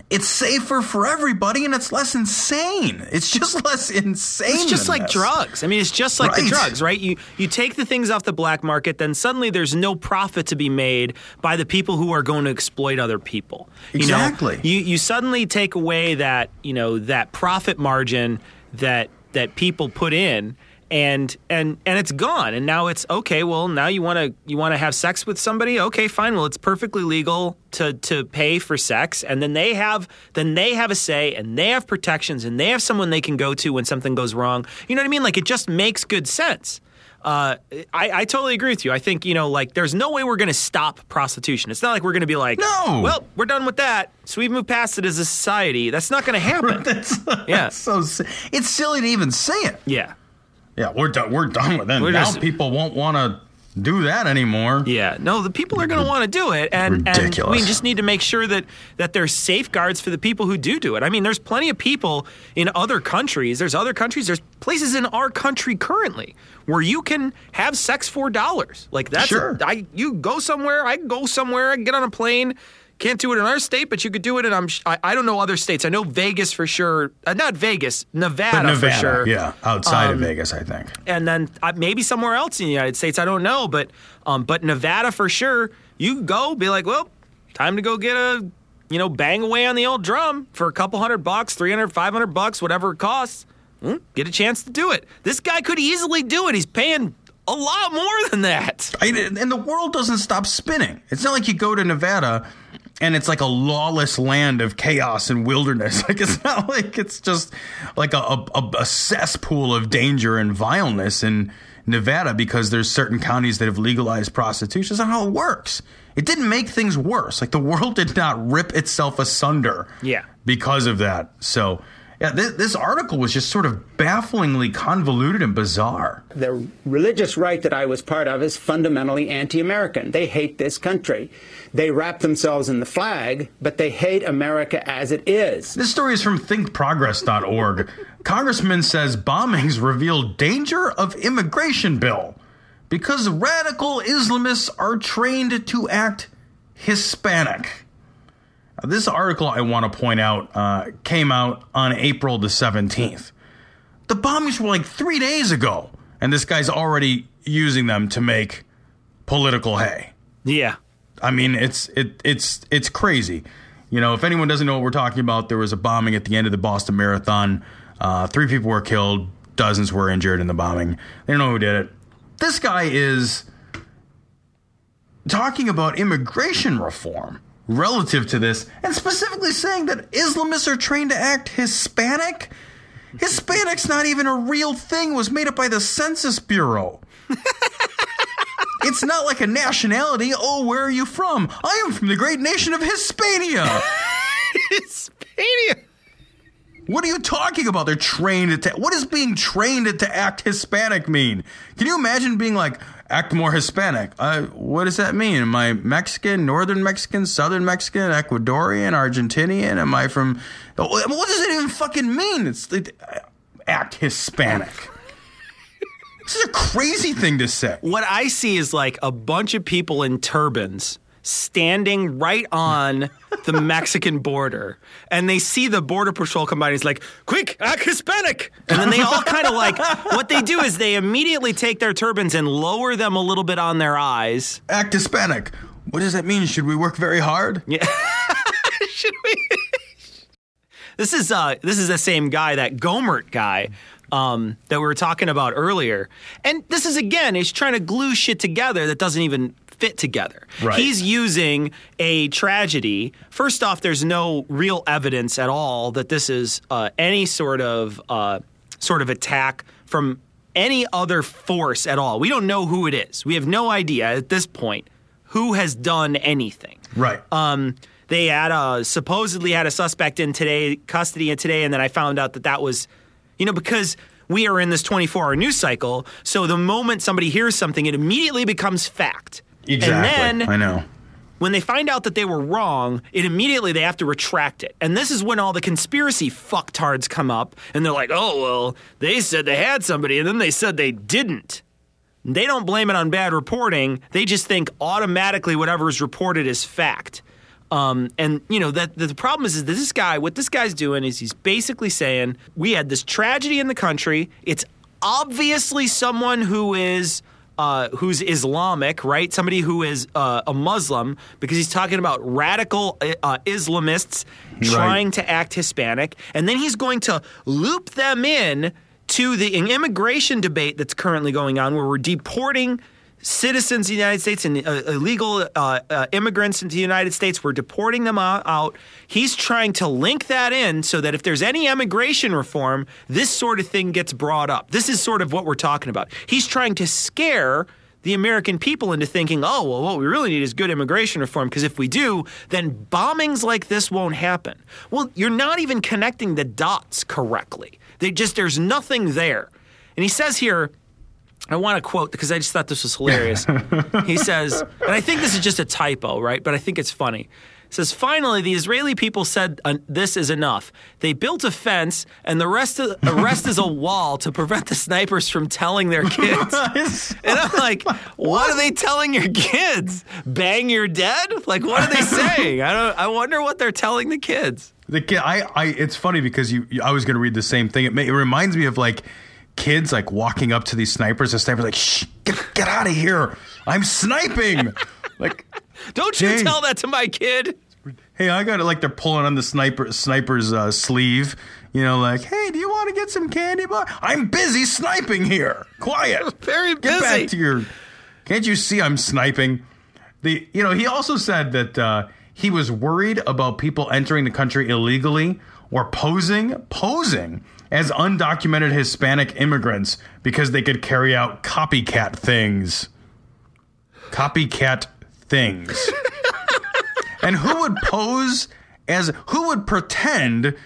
it's safer for everybody and it's less insane. It's just less insane. It's just like this. drugs. I mean, it's just like the drugs, right? You you take the things off the black market, then suddenly there's no profit to be made by the people who are going to exploit other people. You know? Exactly. You you suddenly take away that you know that profit margin that that people put in. And and and it's gone, and now it's okay. Well, now you want to you want to have sex with somebody. Okay, fine. Well, it's perfectly legal to to pay for sex, and then they have then they have a say, and they have protections, and they have someone they can go to when something goes wrong. You know what I mean? Like it just makes good sense. Uh, I, I totally agree with you. I think you know, like, there's no way we're going to stop prostitution. It's not like we're going to be like, No. well, we're done with that, so we've moved past it as a society. That's not going to happen. That's, Yeah. that's so it's silly to even say it. yeah, Yeah, we're done. We're done with them. We're now just- people won't want to do that anymore. yeah. No, the people are going to want to do it, and and we just need to make sure that that there's safeguards for the people who do do it. I mean, there's plenty of people in other countries. There's other countries. There's places in our country currently where you can have sex for dollars. Like that's Sure. I you go somewhere. I go somewhere. I get on a plane. Can't do it in our state, but you could do it in. I'm, I, I don't know other states. I know Vegas for sure. Uh, not Vegas, Nevada, Nevada, for sure. yeah, outside of Um, Vegas, I think. and then uh, maybe somewhere else in the United States. I don't know, but um, but Nevada for sure. You go, be like, well, time to go get a, you know, bang away on the old drum for a couple hundred bucks, 300, 500 bucks, whatever it costs. Hmm, Get a chance to do it. This guy could easily do it. He's paying a lot more than that. I, and the world doesn't stop spinning. It's not like you go to Nevada and it's like a lawless land of chaos and wilderness. Like it's not like it's just like a, a, a cesspool of danger and vileness in Nevada because there's certain counties that have legalized prostitution. That's not how it works. It didn't make things worse. Like the world did not rip itself asunder. Yeah. Because of that. So Yeah, this, this article was just sort of bafflingly convoluted and bizarre. The religious right that I was part of is fundamentally anti American. They hate this country. They wrap themselves in the flag, but they hate America as it is. This story is from thinkprogress.org. Congressman says bombings reveal danger of immigration bill because radical Islamists are trained to act Hispanic. This article, I want to point out, uh, came out on April the 17th. The bombings were like three days ago, and this guy's already using them to make political hay. Yeah. I mean, it's it it's it's crazy. You know, if anyone doesn't know what we're talking about, there was a bombing at the end of the Boston Marathon. Uh, three people were killed, dozens were injured in the bombing. They don't know who did it. This guy is talking about immigration reform relative to this, and specifically saying that Islamists are trained to act Hispanic. Hispanic's not even a real thing, it was made up by the Census Bureau. it's not like a nationality. Oh, where are you from? I am from the great nation of Hispania. Hispania. What are you talking about? They're trained to. What does being trained to act Hispanic mean? Can you imagine being like, act more Hispanic? Uh, what does that mean? Am I Mexican, Northern Mexican, Southern Mexican, Ecuadorian, Argentinian? Am I from. What does it even fucking mean? It's it, act Hispanic. this is a crazy thing to say. What I see is like a bunch of people in turbans standing right on the Mexican border, and they see the border patrol come by. And he's like, "Quick, act Hispanic!" And then they all kind of like what they do is they immediately take their turbans and lower them a little bit on their eyes. Act Hispanic. What does that mean? Should we work very hard? Yeah. Should we? this is uh this is the same guy, that Gohmert guy. Um, that we were talking about earlier. And this is again, he's trying to glue shit together that doesn't even fit together. Right. He's using a tragedy. First off, there's no real evidence at all that this is uh, any sort of uh, sort of attack from any other force at all. We don't know who it is. We have no idea at this point who has done anything. Right. Um, they had a supposedly had a suspect in today custody today, and then I found out that that was, you know, because we are in this 24 hour news cycle. So the moment somebody hears something, it immediately becomes fact. Exactly. And then I know. when they find out that they were wrong, it immediately they have to retract it. And this is when all the conspiracy fucktards come up and they're like, "Oh, well, they said they had somebody and then they said they didn't." They don't blame it on bad reporting. They just think automatically whatever is reported is fact. Um, and you know that the problem is, is that this guy, what this guy's doing is he's basically saying we had this tragedy in the country. It's obviously someone who is uh, who's Islamic, right? Somebody who is uh, a Muslim, because he's talking about radical uh, Islamists trying to act Hispanic, and then he's going to loop them in to the immigration debate that's currently going on, where we're deporting citizens of the United States and uh, illegal uh, uh, immigrants into the United States. We're deporting them out, out. He's trying to link that in so that if there's any immigration reform, this sort of thing gets brought up. This is sort of what we're talking about. He's trying to scare the American people into thinking, oh, well, what we really need is good immigration reform, because if we do, then bombings like this won't happen. Well, you're not even connecting the dots correctly. They just, there's nothing there. And he says here, I want to quote because I just thought this was hilarious. he says, and I think this is just a typo, right? But I think it's funny. He says, finally, the Israeli people said uh, this is enough. They built a fence, and the rest of the rest is a wall to prevent the snipers from telling their kids. and I'm like, what are they telling your kids? Bang, you're dead? Like, what are they saying? I don't. I wonder what they're telling the kids. The kid, I, I, it's funny because you, you I was going to read the same thing. It, may, it reminds me of like kids like walking up to these snipers. The snipers like, shh, get, get out of here! I'm sniping. like, don't you Dang. tell that to my kid. hey, I got it. Like they're pulling on the sniper sniper's uh, sleeve. You know, like, hey, do you want to get some candy bar? I'm busy sniping here. Quiet. Very busy. Get back to your. Can't you see I'm sniping? The you know he also said that uh, he was worried about people entering the country illegally or posing posing as undocumented Hispanic immigrants because they could carry out copycat things. Copycat things. and who would pose as who would pretend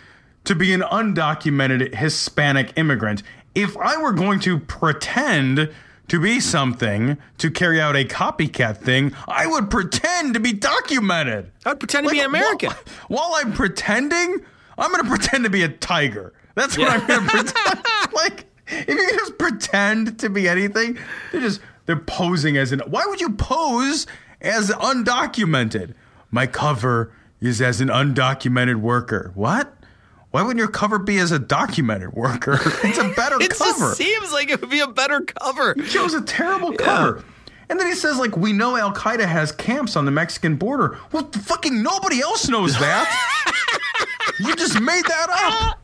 to be an undocumented Hispanic immigrant. If I were going to pretend to be something to carry out a copycat thing, I would pretend to be documented. I'd pretend to be an American. While, while I'm pretending, I'm going to pretend to be a tiger. That's what Yeah. I'm going to pretend. like, if you can just pretend to be anything, they're just they're posing as an. Why would you pose as undocumented? My cover is as an undocumented worker. What? Why wouldn't your cover be as a documented worker? It's a better It cover. just seems like it would be a better cover. He chose a terrible cover. And then he says, like, we know Al Qaeda has camps on the Mexican border. Well, fucking nobody else knows that. You just made that up.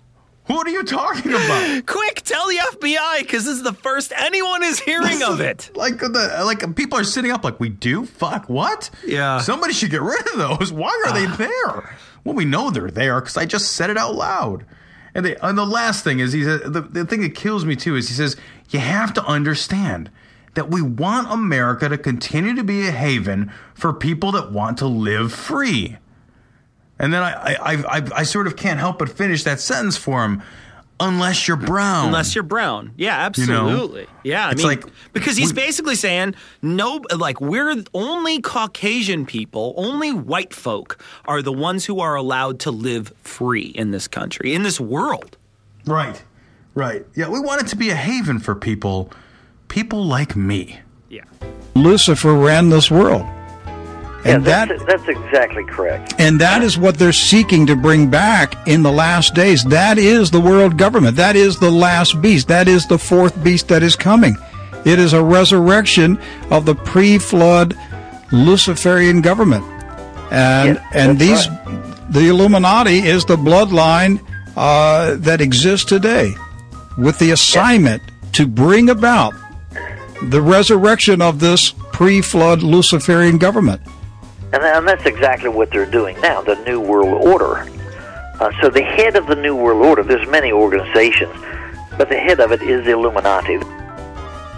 What are you talking about? Quick, tell the FBI because this is the first anyone is hearing of it. Like the like people are sitting up like we do. Fuck what? Yeah. Somebody should get rid of those. Why are they ah. there? Well, we know they're there because I just said it out loud. And, they, and the last thing is he says the, the thing that kills me too is he says you have to understand that we want America to continue to be a haven for people that want to live free. And then I I, I, I, I sort of can't help but finish that sentence for him. Unless you're brown. Unless you're brown. Yeah, You know? absolutely. Yeah, I It's mean, like- because he's we- basically saying no, like we're only Caucasian people, only white folk are the ones who are allowed to live free in this country, in this world. Right. Right. Yeah, we want it to be a haven for people people like me. Yeah. Lucifer ran this world. And that that's, that's exactly correct. and that is what they're seeking to bring back in the last days. That is the world government. That is the last beast. That is the fourth beast that is coming. It is a resurrection of the pre-flood Luciferian government. And Yes, and these the Illuminati is the bloodline uh, that exists today with the assignment to bring about the resurrection of this pre-flood Luciferian government. And, and that's exactly what they're doing now, the New World Order. Uh, so the head of the New World Order, there's many organizations, but the head of it is the Illuminati.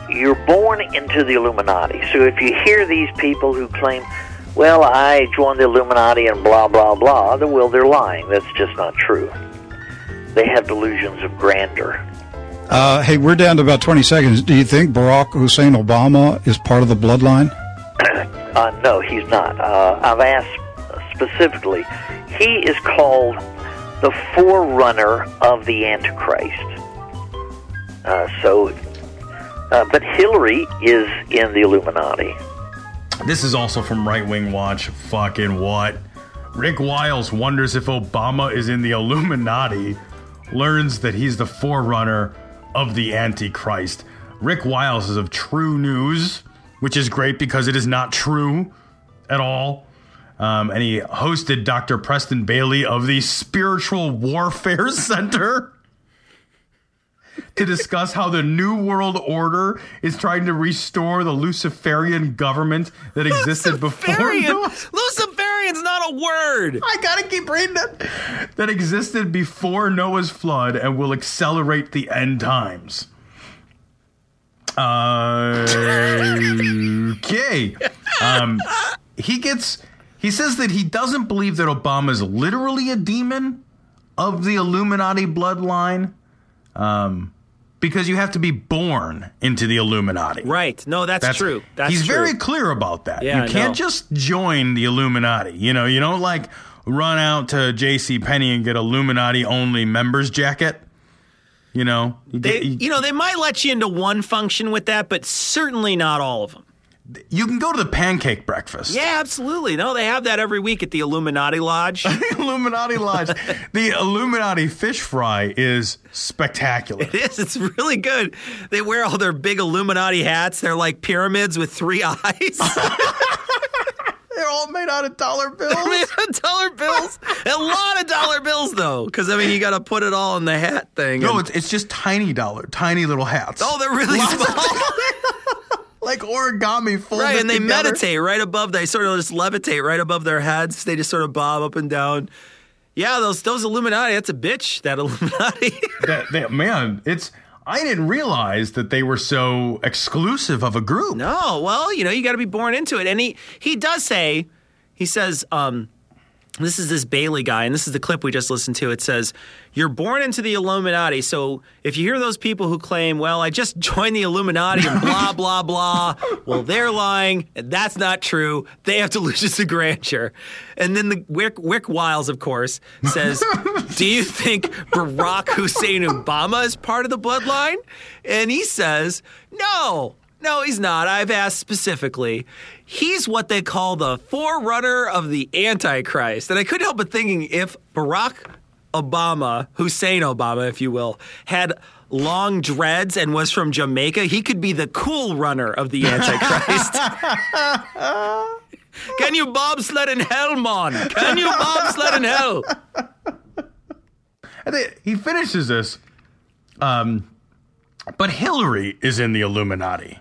You're born into the Illuminati. So if you hear these people who claim, well, I joined the Illuminati and blah, blah, blah, then, well, they're lying. That's just not true. They have delusions of grandeur. Uh, hey, we're down to about 20 seconds. Do you think Barack Hussein Obama is part of the bloodline? Uh, no, he's not. Uh, I've asked specifically. He is called the forerunner of the Antichrist. Uh, so, uh, but Hillary is in the Illuminati. This is also from Right Wing Watch. Fucking what? Rick Wiles wonders if Obama is in the Illuminati, learns that he's the forerunner of the Antichrist. Rick Wiles is of TruNews, which is great because it is not true at all. Um, and he hosted Dr. Preston Bailey of the Spiritual Warfare Center to discuss how the New World Order is trying to restore the Luciferian government that existed before. Luciferian. Noah. Luciferian's not a word. I gotta keep reading it. That existed before Noah's flood and will accelerate the end times. Uh, okay. Um, he gets. He says that he doesn't believe that Obama is literally a demon of the Illuminati bloodline, um, because you have to be born into the Illuminati. Right. No, that's, true. That's he's true. very clear about that. Yeah, you can't know. just join the Illuminati. You know, you don't like run out to J.C. Penney and get Illuminati only members jacket. You know, you, They, get- you- you know, they might let you into one function with that, but certainly not all of them. you can go to the pancake breakfast. Yeah, absolutely. No, they have that every week at the Illuminati Lodge. The Illuminati Lodge. the Illuminati fish fry is spectacular. It is. It's really good. They wear all their big Illuminati hats. They're like pyramids with three eyes. They're all made out of dollar bills. Made out of dollar bills. A lot of dollar bills, though, because I mean, you got to put it all in the hat thing. no, and- it's, it's just tiny dollar, tiny little hats. oh, they're really Lots of- small. like origami folded right, and they together. meditate right above. They sort of just levitate right above their heads. They just sort of bob up and down. Yeah, those those Illuminati. That's a bitch. That Illuminati. that, that man, it's I didn't realize that they were so exclusive of a group. No, well, you know, you got to be born into it. And he he does say, he says, um, this is this Bailey guy, and this is the clip we just listened to. It says, You're born into the Illuminati. So if you hear those people who claim, Well, I just joined the Illuminati and blah, blah, blah, well, they're lying. And that's not true. They have delusions of grandeur. And then the Wick, Wick Wiles, of course, says, Do you think Barack Hussein Obama is part of the bloodline? And he says, No. No, he's not. I've asked specifically. He's what they call the forerunner of the Antichrist. And I couldn't help but thinking if Barack Obama, Hussein Obama, if you will, had long dreads and was from Jamaica, he could be the cool runner of the Antichrist. Can you bobsled in hell, Mon? Can you bobsled in hell? He finishes this. Um, but Hillary is in the Illuminati.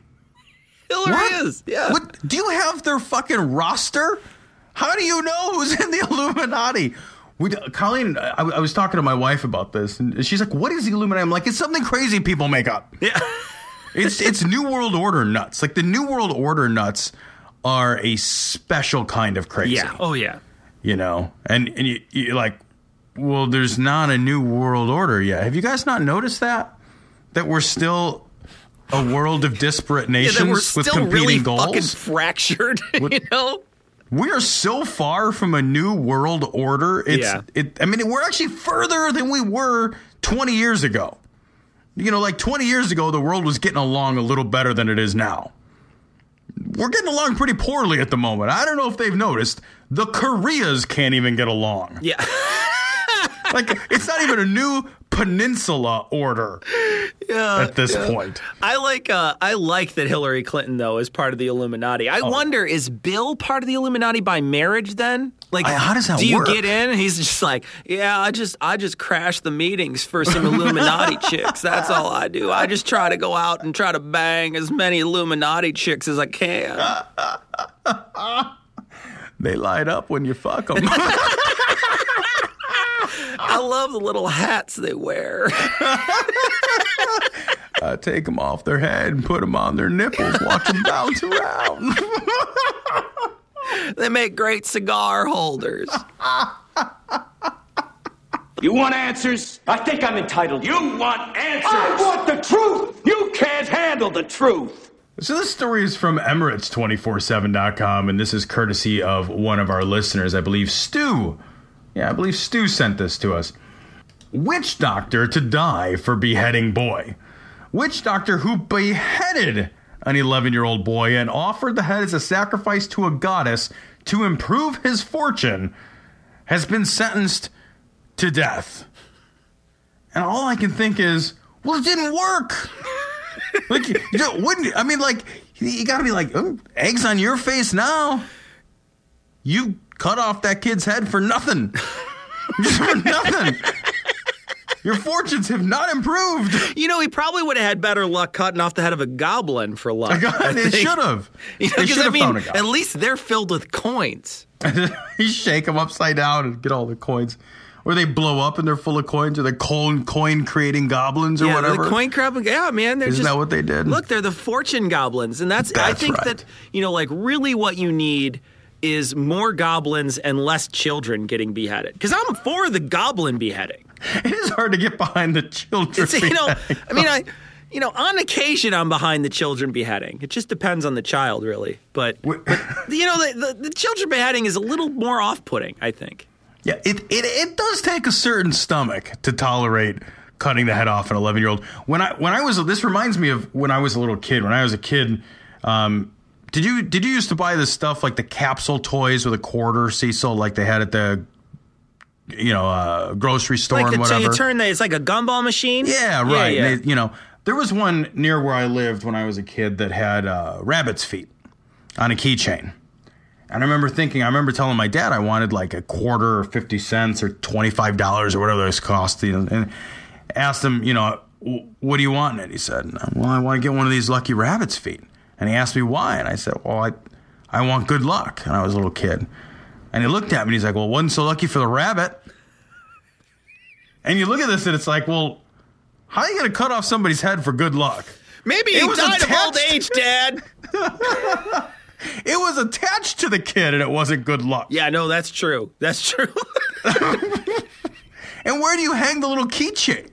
Hillary What? is. Yeah. What? Do you have their fucking roster? How do you know who's in the Illuminati? We, Colleen, I, I was talking to my wife about this, and she's like, "What is the Illuminati?" I'm like, "It's something crazy people make up. Yeah. It's it's New World Order nuts. Like the New World Order nuts are a special kind of crazy. Yeah. Oh, yeah. you know, and and you, you're like, well, there's not a New World Order yet. Have you guys not noticed that that we're still a world of disparate Yeah, nations that we're with still competing really goals? fucking fractured, you know? We are so far from a new world order. It's Yeah. it I mean we're actually further than we were 20 years ago. You know, like 20 years ago the world was getting along a little better than it is now. We're getting along pretty poorly at the moment. I don't know if they've noticed. The Koreas can't even get along. Yeah. Like it's not even a new peninsula order Yeah, at this yeah. point. I like uh, I like that Hillary Clinton though is part of the Illuminati. I Oh. wonder is Bill part of the Illuminati by marriage then? Like I- how does that work? do you get in? He's just like, yeah, I just I just crash the meetings for some Illuminati chicks. That's all I do. I just try to go out and try to bang as many Illuminati chicks as I can. They light up when you fuck them. I love the little hats they wear. uh, take them off their head and put them on their nipples. Watch them bounce around. they make great cigar holders. You want answers? I think I'm entitled. You want answers? I want the truth! You can't handle the truth! So this story is from Emirates247.com, and this is courtesy of one of our listeners, I believe Stu. Yeah, I believe Stu sent this to us. Witch doctor to die for beheading boy. Witch doctor who beheaded an 11 year old boy and offered the head as a sacrifice to a goddess to improve his fortune has been sentenced to death. And all I can think is, well, it didn't work. like, you don't- wouldn't I mean, like, you got to be like, oh, eggs on your face now. You cut off that kid's head for nothing. Just for nothing. Your fortunes have not improved. You know, he probably would have had better luck cutting off the head of a goblin for luck. I They should have. You know, They I mean, found a goblin. at least they're filled with coins. you shake them upside down and get all the coins. Or they blow up and they're full of coins, or they're coin coin creating goblins or yeah, whatever. the coin crab. Yeah, man, they're Isn't just that what they did? Look, they're the fortune goblins, and that's, that's I think right. that you know, like really, what you need is more goblins and less children getting beheaded. Because I'm for the goblin beheading. It is hard to get behind the children. It's, you know. I mean, I. You know, on occasion, I'm behind the children beheading. It just depends on the child, really. But, but you know, the, the, the children beheading is a little more off-putting. I think. Yeah, it, it it does take a certain stomach to tolerate cutting the head off an 11 year old. When I when I was this reminds me of when I was a little kid. When I was a kid, um, did you did you used to buy this stuff like the capsule toys with a quarter Cecil like they had at the you know uh, grocery store Like and the, so whatever? you turn the, it's like a gumball machine. Yeah, right. Yeah, yeah. They- you know, there was one near where I lived when I was a kid that had uh, rabbit's feet on a keychain. And I remember thinking, I remember telling my dad I wanted like a quarter or 50 cents or $25 or whatever those cost. You know, and asked him, you know, what do you want And? He said, well, I want to get one of these lucky rabbit's feet. And he asked me why. And I said, well, I, I want good luck. And I was a little kid. And he looked at me and he's like, well, wasn't so lucky for the rabbit. And you look at this and it's like, well, how are you going to cut off somebody's head for good luck? Maybe It he was died of old age, Dad. It was was attached to the kid, and it wasn't good luck. Yeah, no, that's true. That's true. and where do you hang the little keychain?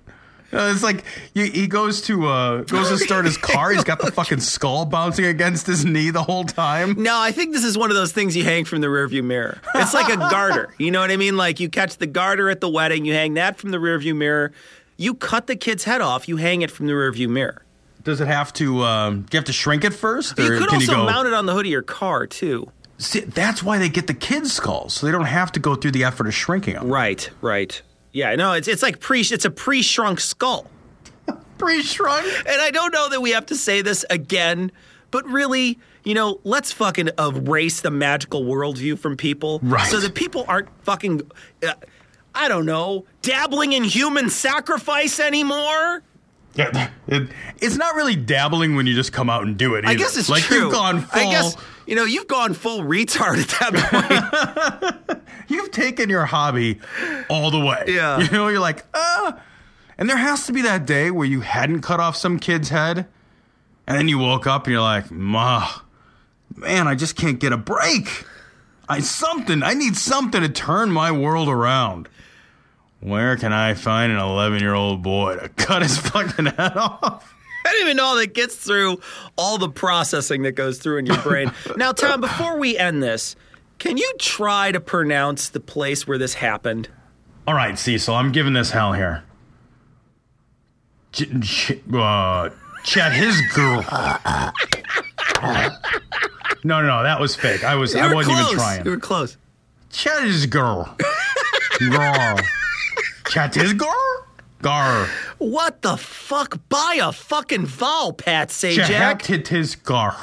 Uh, it's like he goes to uh, goes to start his car. He's got the fucking skull bouncing against his knee the whole time. No, I think this is one of those things you hang from the rearview mirror. It's like a garter. You know what I mean? Like you catch the garter at the wedding, you hang that from the rearview mirror. You cut the kid's head off, you hang it from the rearview mirror. Does it have to? Um, do you have to shrink it first? You could also you go, mount it on the hood of your car too. See, that's why they get the kids' skulls, so they don't have to go through the effort of shrinking them. Right, right. Yeah, no, it's it's like pre it's a pre-shrunk skull. pre-shrunk? And I don't know that we have to say this again, but really, you know, let's fucking erase the magical worldview from people. Right. So that people aren't fucking uh, I don't know, dabbling in human sacrifice anymore. Yeah, it, it's not really dabbling when you just come out and do it. I guess it's like true. you've gone full. I guess you know you've gone full retard at that point. you've taken your hobby all the way. Yeah. You know, you're like, ah. And there has to be that day where you hadn't cut off some kid's head, and then you woke up and you're like, ma, man, I just can't get a break. I something. I need something to turn my world around. Where can I find an 11 year old boy to cut his fucking head off? I don't even know that gets through all the processing that goes through in your brain. now, Tom, before we end this, can you try to pronounce the place where this happened? All right, Cecil, I'm giving this hell here. Ch- ch- uh, Chet, his girl. no, no, no, that was fake. I was, You I wasn't close. even trying. You were close. Chet his girl. girl. Chet his girl. Gar. What the fuck? Buy a fucking vowel, Pat Sajak. hit his gar.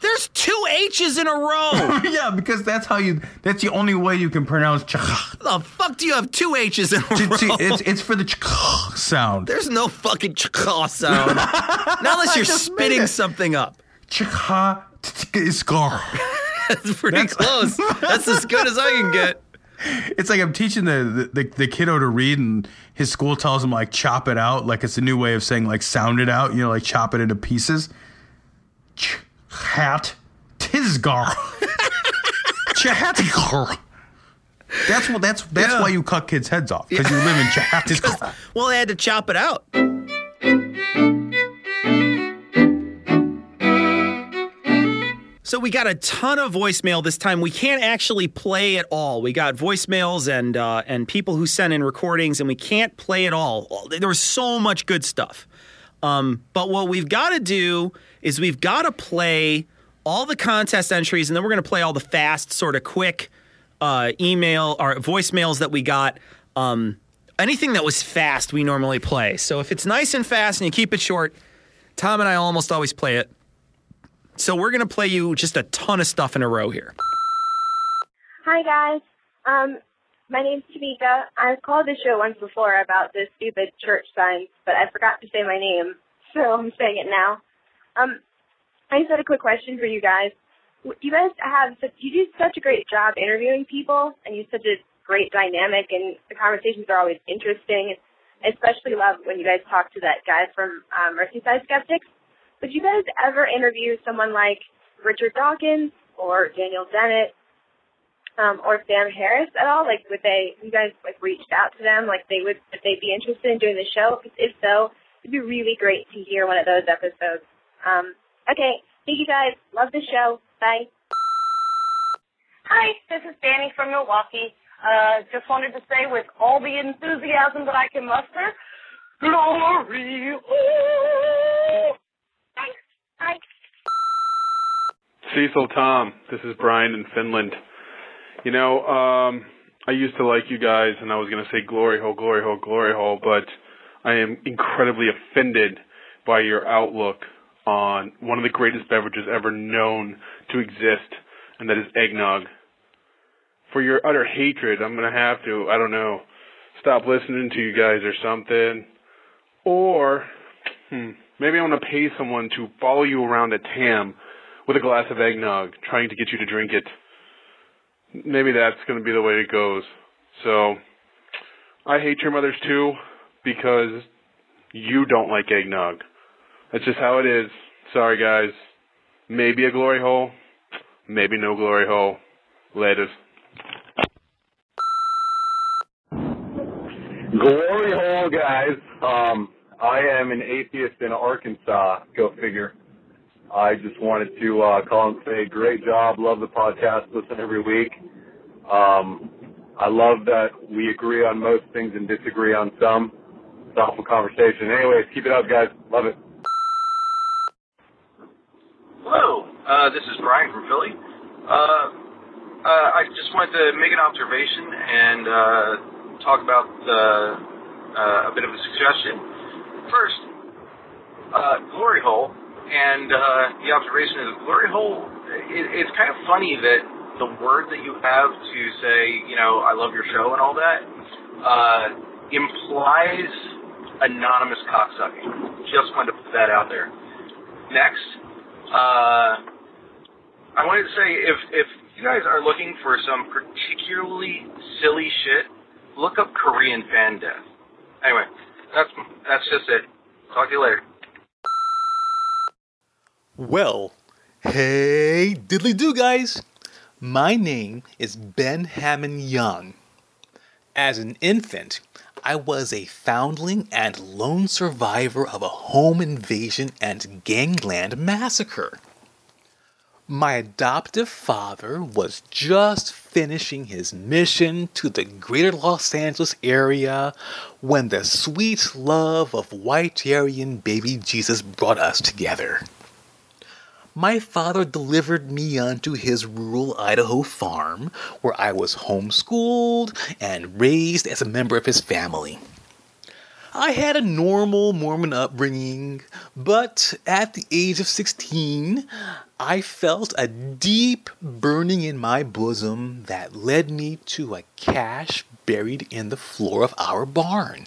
There's two H's in a row. yeah, because that's how you. That's the only way you can pronounce. Ch- the fuck do you have two H's in a row? It's it's for the ch- sound. There's no fucking chka sound. Not unless you're spitting something up. Ch- is. That's pretty close. That's as good as I can get. It's like I'm teaching the, the the kiddo to read, and his school tells him like chop it out, like it's a new way of saying like sound it out. You know, like chop it into pieces. Ch- hat tisgar. Chahatikar. That's what that's that's Yeah. why you cut kids' heads off because you live in Chahatikar. Well, they had to chop it out. So we got a ton of voicemail this time. We can't actually play it all. We got voicemails and uh, and people who sent in recordings, and we can't play it all. There was so much good stuff. Um, but what we've got to do is we've got to play all the contest entries, and then we're going to play all the fast, sort of quick uh, email or voicemails that we got. Um, anything that was fast, we normally play. So if it's nice and fast and you keep it short, Tom and I almost always play it. So we're going to play you just a ton of stuff in a row here. Hi guys. Um, my name's Tamika. I've called the show once before about the stupid church signs, but I forgot to say my name, so I'm saying it now. Um, I just had a quick question for you guys. You guys have you do such a great job interviewing people, and you have such a great dynamic, and the conversations are always interesting. I especially love when you guys talk to that guy from um, Merseyside Skeptics. Would you guys ever interview someone like Richard Dawkins or Daniel Dennett um, or Sam Harris at all? Like, would they, you guys like reached out to them? Like, they would, would they be interested in doing the show? If so, it'd be really great to hear one of those episodes. Um, okay, thank you guys. Love the show. Bye. Hi, this is Danny from Milwaukee. Uh, just wanted to say with all the enthusiasm that I can muster, glory. Oh! Thanks. Bye. Cecil Tom, this is Brian in Finland. You know, um, I used to like you guys, and I was going to say glory hole, glory hole, glory hole, but I am incredibly offended by your outlook on one of the greatest beverages ever known to exist, and that is eggnog. For your utter hatred, I'm going to have to, I don't know, stop listening to you guys or something. Or, hmm, maybe I want to pay someone to follow you around a TAM with a glass of eggnog, trying to get you to drink it. Maybe that's going to be the way it goes. So, I hate your mothers too, because you don't like eggnog. That's just how it is. Sorry, guys. Maybe a glory hole, maybe no glory hole. Later. Glory hole, guys. Um, I am an atheist in Arkansas. Go figure. I just wanted to uh, call and say, great job. Love the podcast. Listen every week. Um, I love that we agree on most things and disagree on some. Thoughtful conversation. Anyways, keep it up, guys. Love it. Hello, uh, this is Brian from Philly. Uh, uh, I just wanted to make an observation and uh, talk about uh, a bit of a suggestion. First, glory hole, and the observation is glory hole. It, it's kind of funny that the word that you have to say, you know, I love your show and all that, uh, implies anonymous cocksucking. Just wanted to put that out there. Next, uh, I wanted to say if if you guys are looking for some particularly silly shit, look up Korean fan death. Anyway, that's that's just it. Talk to you later. Well, hey, diddly do, guys. My name is Ben Hammond Young. As an infant, I was a foundling and lone survivor of a home invasion and gangland massacre. My adoptive father was just finishing his mission to the greater Los Angeles area when the sweet love of white Aryan baby Jesus brought us together my father delivered me onto his rural Idaho farm, where I was homeschooled and raised as a member of his family. I had a normal Mormon upbringing, but at the age of 16, I felt a deep burning in my bosom that led me to a cache buried in the floor of our barn.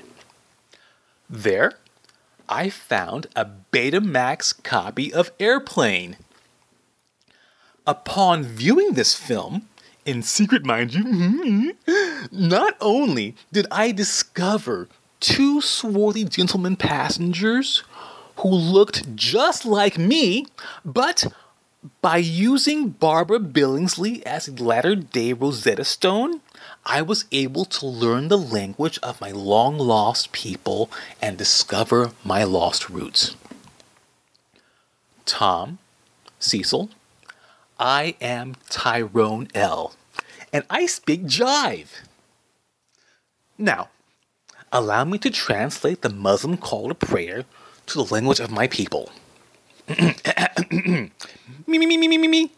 There, I found a Betamax copy of Airplane. Upon viewing this film, in secret, mind you, not only did I discover two swarthy gentlemen passengers who looked just like me, but by using Barbara Billingsley as a latter day Rosetta Stone, I was able to learn the language of my long lost people and discover my lost roots. Tom, Cecil, I am Tyrone L, and I speak jive. Now, allow me to translate the Muslim call to prayer to the language of my people. me, me, me, me, me, me, me.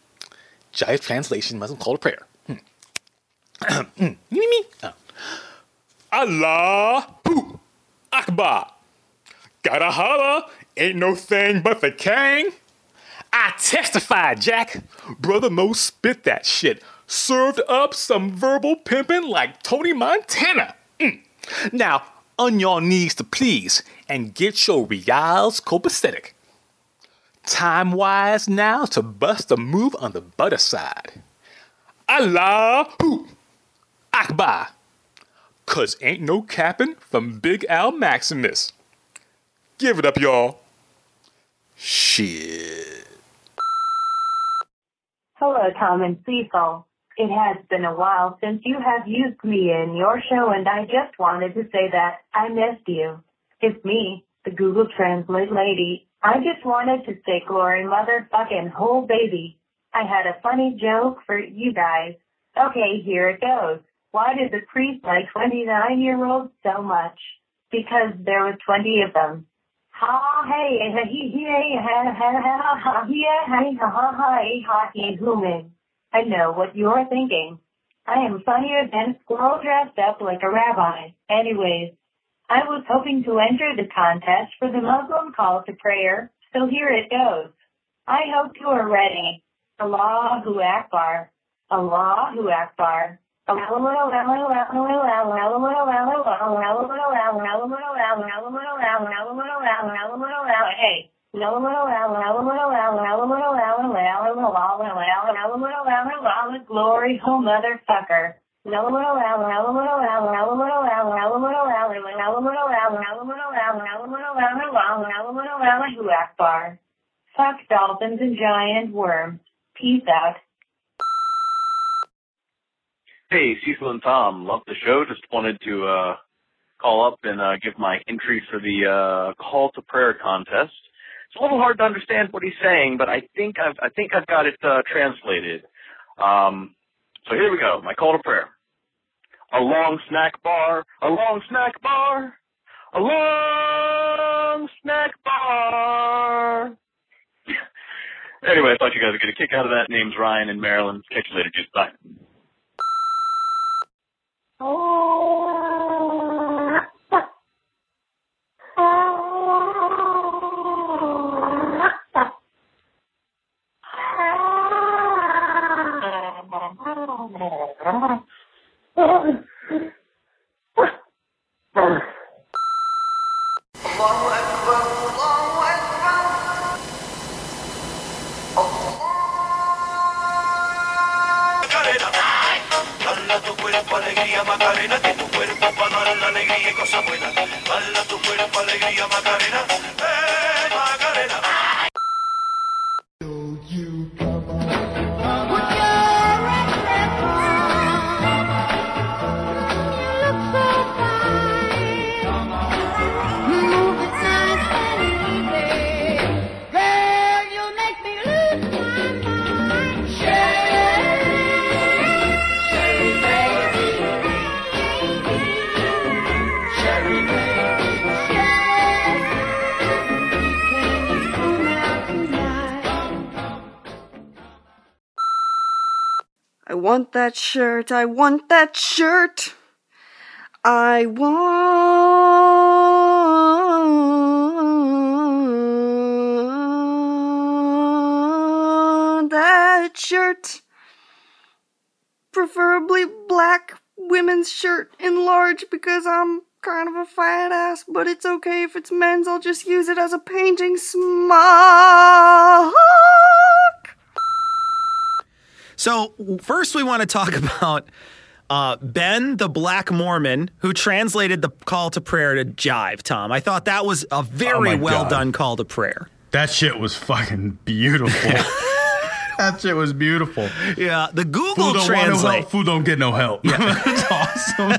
Jive translation, Muslim call to prayer. me, me, me. Oh. Akbar. Gotta holla, ain't no thing but the king. I testify, Jack. Brother Mo spit that shit. Served up some verbal pimping like Tony Montana. Now, on your knees to please and get your reals copacetic. Time wise now to bust a move on the butter side. Allahu Akbar. Cause ain't no capping from Big Al Maximus. Give it up, y'all. Shit. Hello, Tom and Cecil. It has been a while since you have used me in your show, and I just wanted to say that I missed you. It's me, the Google Translate lady. I just wanted to say glory motherfucking whole baby. I had a funny joke for you guys. Okay, here it goes. Why did the priest like 29 year olds so much? Because there was 20 of them. Ha hey he he ha ha ha ha yeah hey ha ha ha ha he human. I know what you're thinking. I am funnier than a squirrel dressed up like a rabbi. Anyways, I was hoping to enter the contest for the Muslim call to prayer, so here it goes. I hope you are ready. Allahu Akbar. Allahu Akbar. Hey. Glory motherfucker. Fuck dolphins and giant worms. Peace out. Hey, Cecil and Tom, love the show. Just wanted to uh, call up and uh, give my entry for the uh, call to prayer contest. It's a little hard to understand what he's saying, but I think I've I think I've got it uh, translated. Um, so here we go. My call to prayer. A long snack bar, a long snack bar, a long snack bar. anyway, I thought you guys would get a kick out of that. Name's Ryan in Maryland. Catch you later, dude. Bye. Bala Macarena, que tu cuerpo para dar la alegría y cosas buenas. Bala tu cuerpo, alegría, Macarena, want that shirt. I want that shirt. I want that shirt. Preferably black women's shirt in large because I'm kind of a fat ass, but it's okay if it's men's. I'll just use it as a painting small. So first, we want to talk about uh, Ben, the Black Mormon, who translated the call to prayer to jive. Tom, I thought that was a Oh very my well God. done call to prayer. That shit was fucking beautiful. that shit was beautiful. Yeah, the Google Food don't no Translate. Food don't get no help. That's awesome.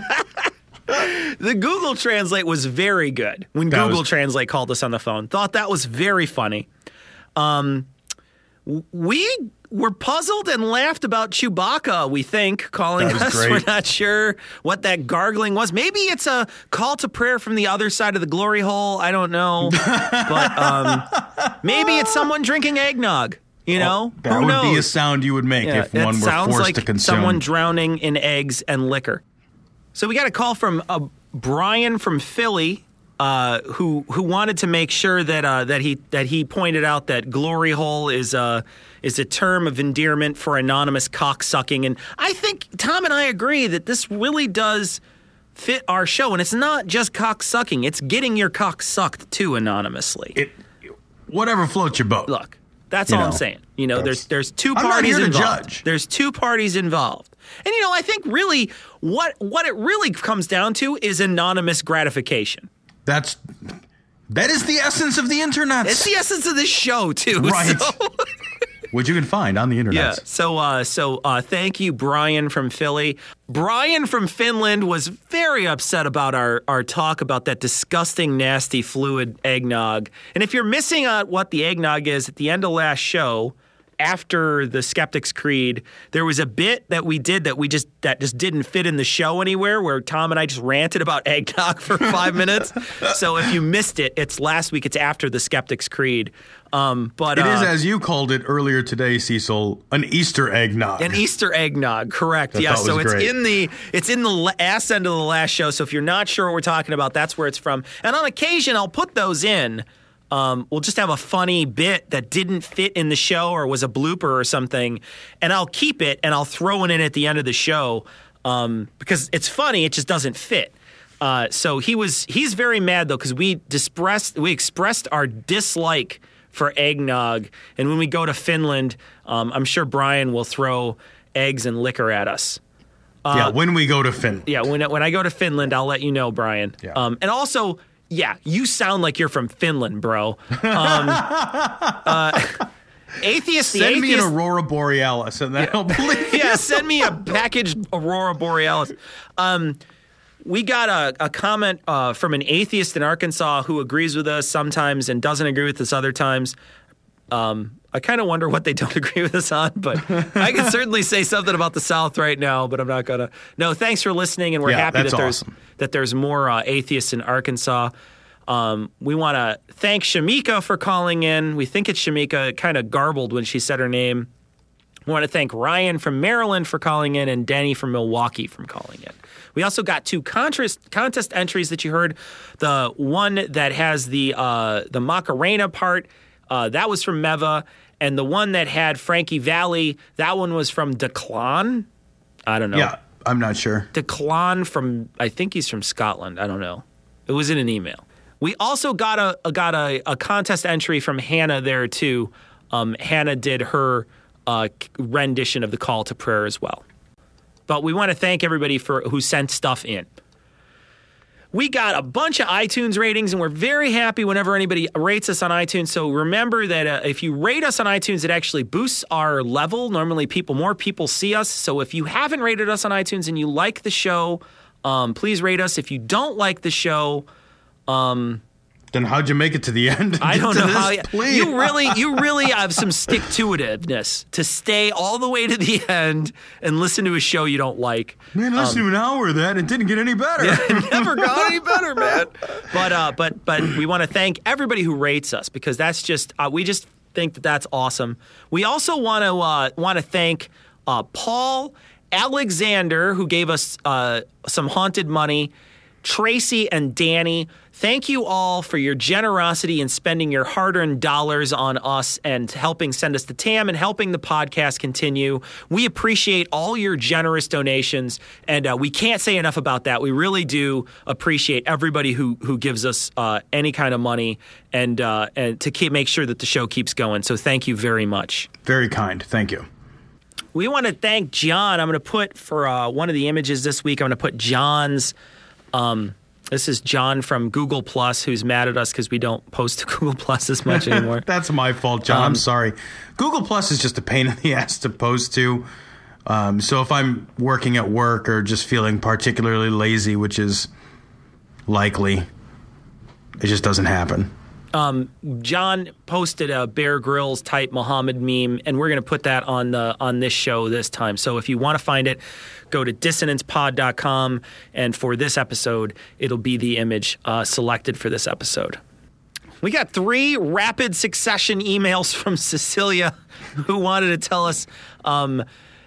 The Google Translate was very good when That Google was- Translate called us on the phone. Thought that was very funny. Um, we were puzzled and laughed about Chewbacca. We think calling us. great. We're not sure what that gargling was. Maybe it's a call to prayer from the other side of the glory hole. I don't know, but um, maybe it's someone drinking eggnog. You know, That Who would knows? be a sound you would make Yeah, if one were forced like to consume. someone drowning in eggs and liquor. So we got a call from uh, Brian from Philly, uh, who who wanted to make sure that uh, that he that he pointed out that glory hole is a is a term of endearment for anonymous cocksucking, and I think Tom and I agree that this really does fit our show, and it's not just cocksucking; it's getting your cock sucked too anonymously. It whatever floats your boat. Look, that's You all I'm saying. You know, there's there's two parties involved. judge. There's two parties involved. And you know, I think really what what it really comes down to is anonymous gratification. That's that is the essence of the internet. It's the essence of this show too. Right. so- Which you can find on the internet. yeah. So uh so uh thank you Brian from Philly. Brian from Finland was very upset about our our talk about that disgusting nasty fluid eggnog. And if you're missing out what the eggnog is at the end of last show, after the Skeptics Creed, there was a bit that we did that we just that just didn't fit in the show anywhere where Tom and I just ranted about eggnog for five minutes. So if you missed it, it's last week. It's after the Skeptics Creed. Um, but It is, uh, as you called it earlier today, Cecil, an Easter eggnog. An Easter eggnog, correct? Yeah. So it's great. in the it's in the ass end of the last show. So if you're not sure what we're talking about, that's where it's from. And on occasion, I'll put those in. Um, we'll just have a funny bit that didn't fit in the show or was a blooper or something, and I'll keep it and I'll throw it in at the end of the show um, because it's funny. It just doesn't fit. Uh, so he was he's very mad though because we expressed we expressed our dislike for eggnog, and when we go to Finland, um, I'm sure Brian will throw eggs and liquor at us. yeah, when we go to Finland. Yeah, when when I go to Finland, I'll let you know, Brian. Yeah. Um, and also, yeah, you sound like you're from Finland, bro. Um, uh, Atheist, the Send me an Aurora Borealis, and then I'll believe you. yeah, send me a packaged Aurora Borealis. Um, we got a, a comment uh, from an atheist in Arkansas who agrees with us sometimes and doesn't agree with us other times. Um, I kind of wonder what they don't agree with us on, but I can certainly say something about the South right now, but I'm not gonna. No, thanks for listening, and we're Yeah, happy that there's awesome. that there's more uh, atheists in Arkansas. Um, we want to thank Shamika for calling in. We think it's Shamika. Kind of garbled when she said her name. We want to thank Ryan from Maryland for calling in and Danny from Milwaukee from calling in. We also got two contest contest entries that you heard. The one that has the uh, the Macarena part uh, that was from Meva, and the one that had Frankie Valli that one was from Declan. I don't know. Yeah, I'm not sure. Declan from I think he's from Scotland. I don't know. It was in an email. We also got a, a got a, a contest entry from Hannah there too. Um, Hannah did her uh, rendition of the call to prayer as well. But we want to thank everybody for who sent stuff in. We got a bunch of iTunes ratings, and we're very happy whenever anybody rates us on iTunes. So remember that uh, if you rate us on iTunes, it actually boosts our level. Normally, people more people see us. So if you haven't rated us on iTunes and you like the show, um, please rate us. If you don't like the show, um, Then how'd you make it to the end? I don't know how you, you really you really have some stick to itiveness to stay all the way to the end and listen to a show you don't like. Man, listen Um, to an hour of that, it didn't get any better. it never got any better, man. But uh, but but we want to thank everybody who rates us because that's just uh, we just think that that's awesome. We also want to uh, want to thank uh, Paul Alexander who gave us uh, some haunted money. Tracy and Danny, thank you all for your generosity in spending your hard earned dollars on us and helping send us to TAM and helping the podcast continue. We appreciate all your generous donations, and uh, we can't say enough about that. We really do appreciate everybody who, who gives us uh, any kind of money and, uh, and to keep, make sure that the show keeps going. So thank you very much. Very kind. Thank you. We want to thank John. I'm going to put for uh, one of the images this week. I'm going to put John's. Um, this is John from Google Plus, who's mad at us because we don't post to Google Plus as much anymore. That's my fault, John. Um, I'm sorry. Google Plus is just a pain in the ass to post to. Um, so if I'm working at work or just feeling particularly lazy, which is likely, it just doesn't happen. Um, John posted a Bear Grylls type Muhammad meme, and we're going to put that on the on this show this time. So if you want to find it, go to dissonancepod.com, and for this episode, it'll be the image uh, selected for this episode. We got three rapid succession emails from Cecilia, who wanted to tell us um,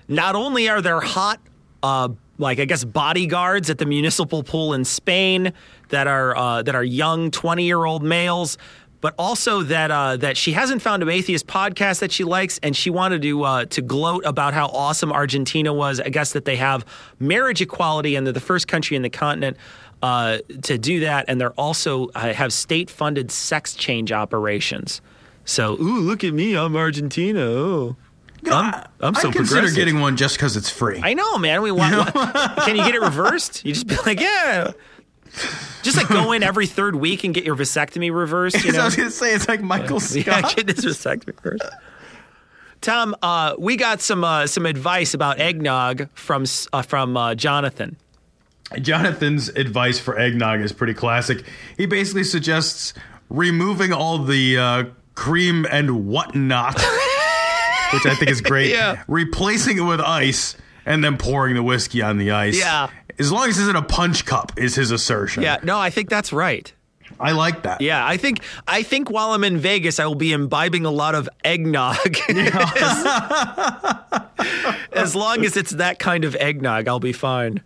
not only are there hot, uh, like I guess bodyguards at the municipal pool in Spain that are uh, that are young twenty year old males, but also that uh, that she hasn't found an atheist podcast that she likes, and she wanted to uh, to gloat about how awesome Argentina was. I guess that they have marriage equality, and they're the first country in the continent uh, to do that, and they're also uh, have state funded sex change operations. So, ooh, look at me, I'm Argentina. Oh. I'm, I'm so I consider progressive. getting one just because it's free. I know, man. We want. can you get it reversed? You just be like, yeah. Just like go in every third week and get your vasectomy reversed. You I know, was going to say, it's like Michael yeah, Scott. get his vasectomy reversed. Tom, uh, we got some uh, some advice about eggnog from uh, from uh, Jonathan. Jonathan's advice for eggnog is pretty classic. He basically suggests removing all the uh, cream and whatnot, which I think is great. Yeah. Replacing it with ice and then pouring the whiskey on the ice. Yeah. As long as it's in a punch cup, is his assertion. Yeah, no, I think that's right. I like that. Yeah, I think I think while I'm in Vegas, I will be imbibing a lot of eggnog. as, as long as it's that kind of eggnog, I'll be fine.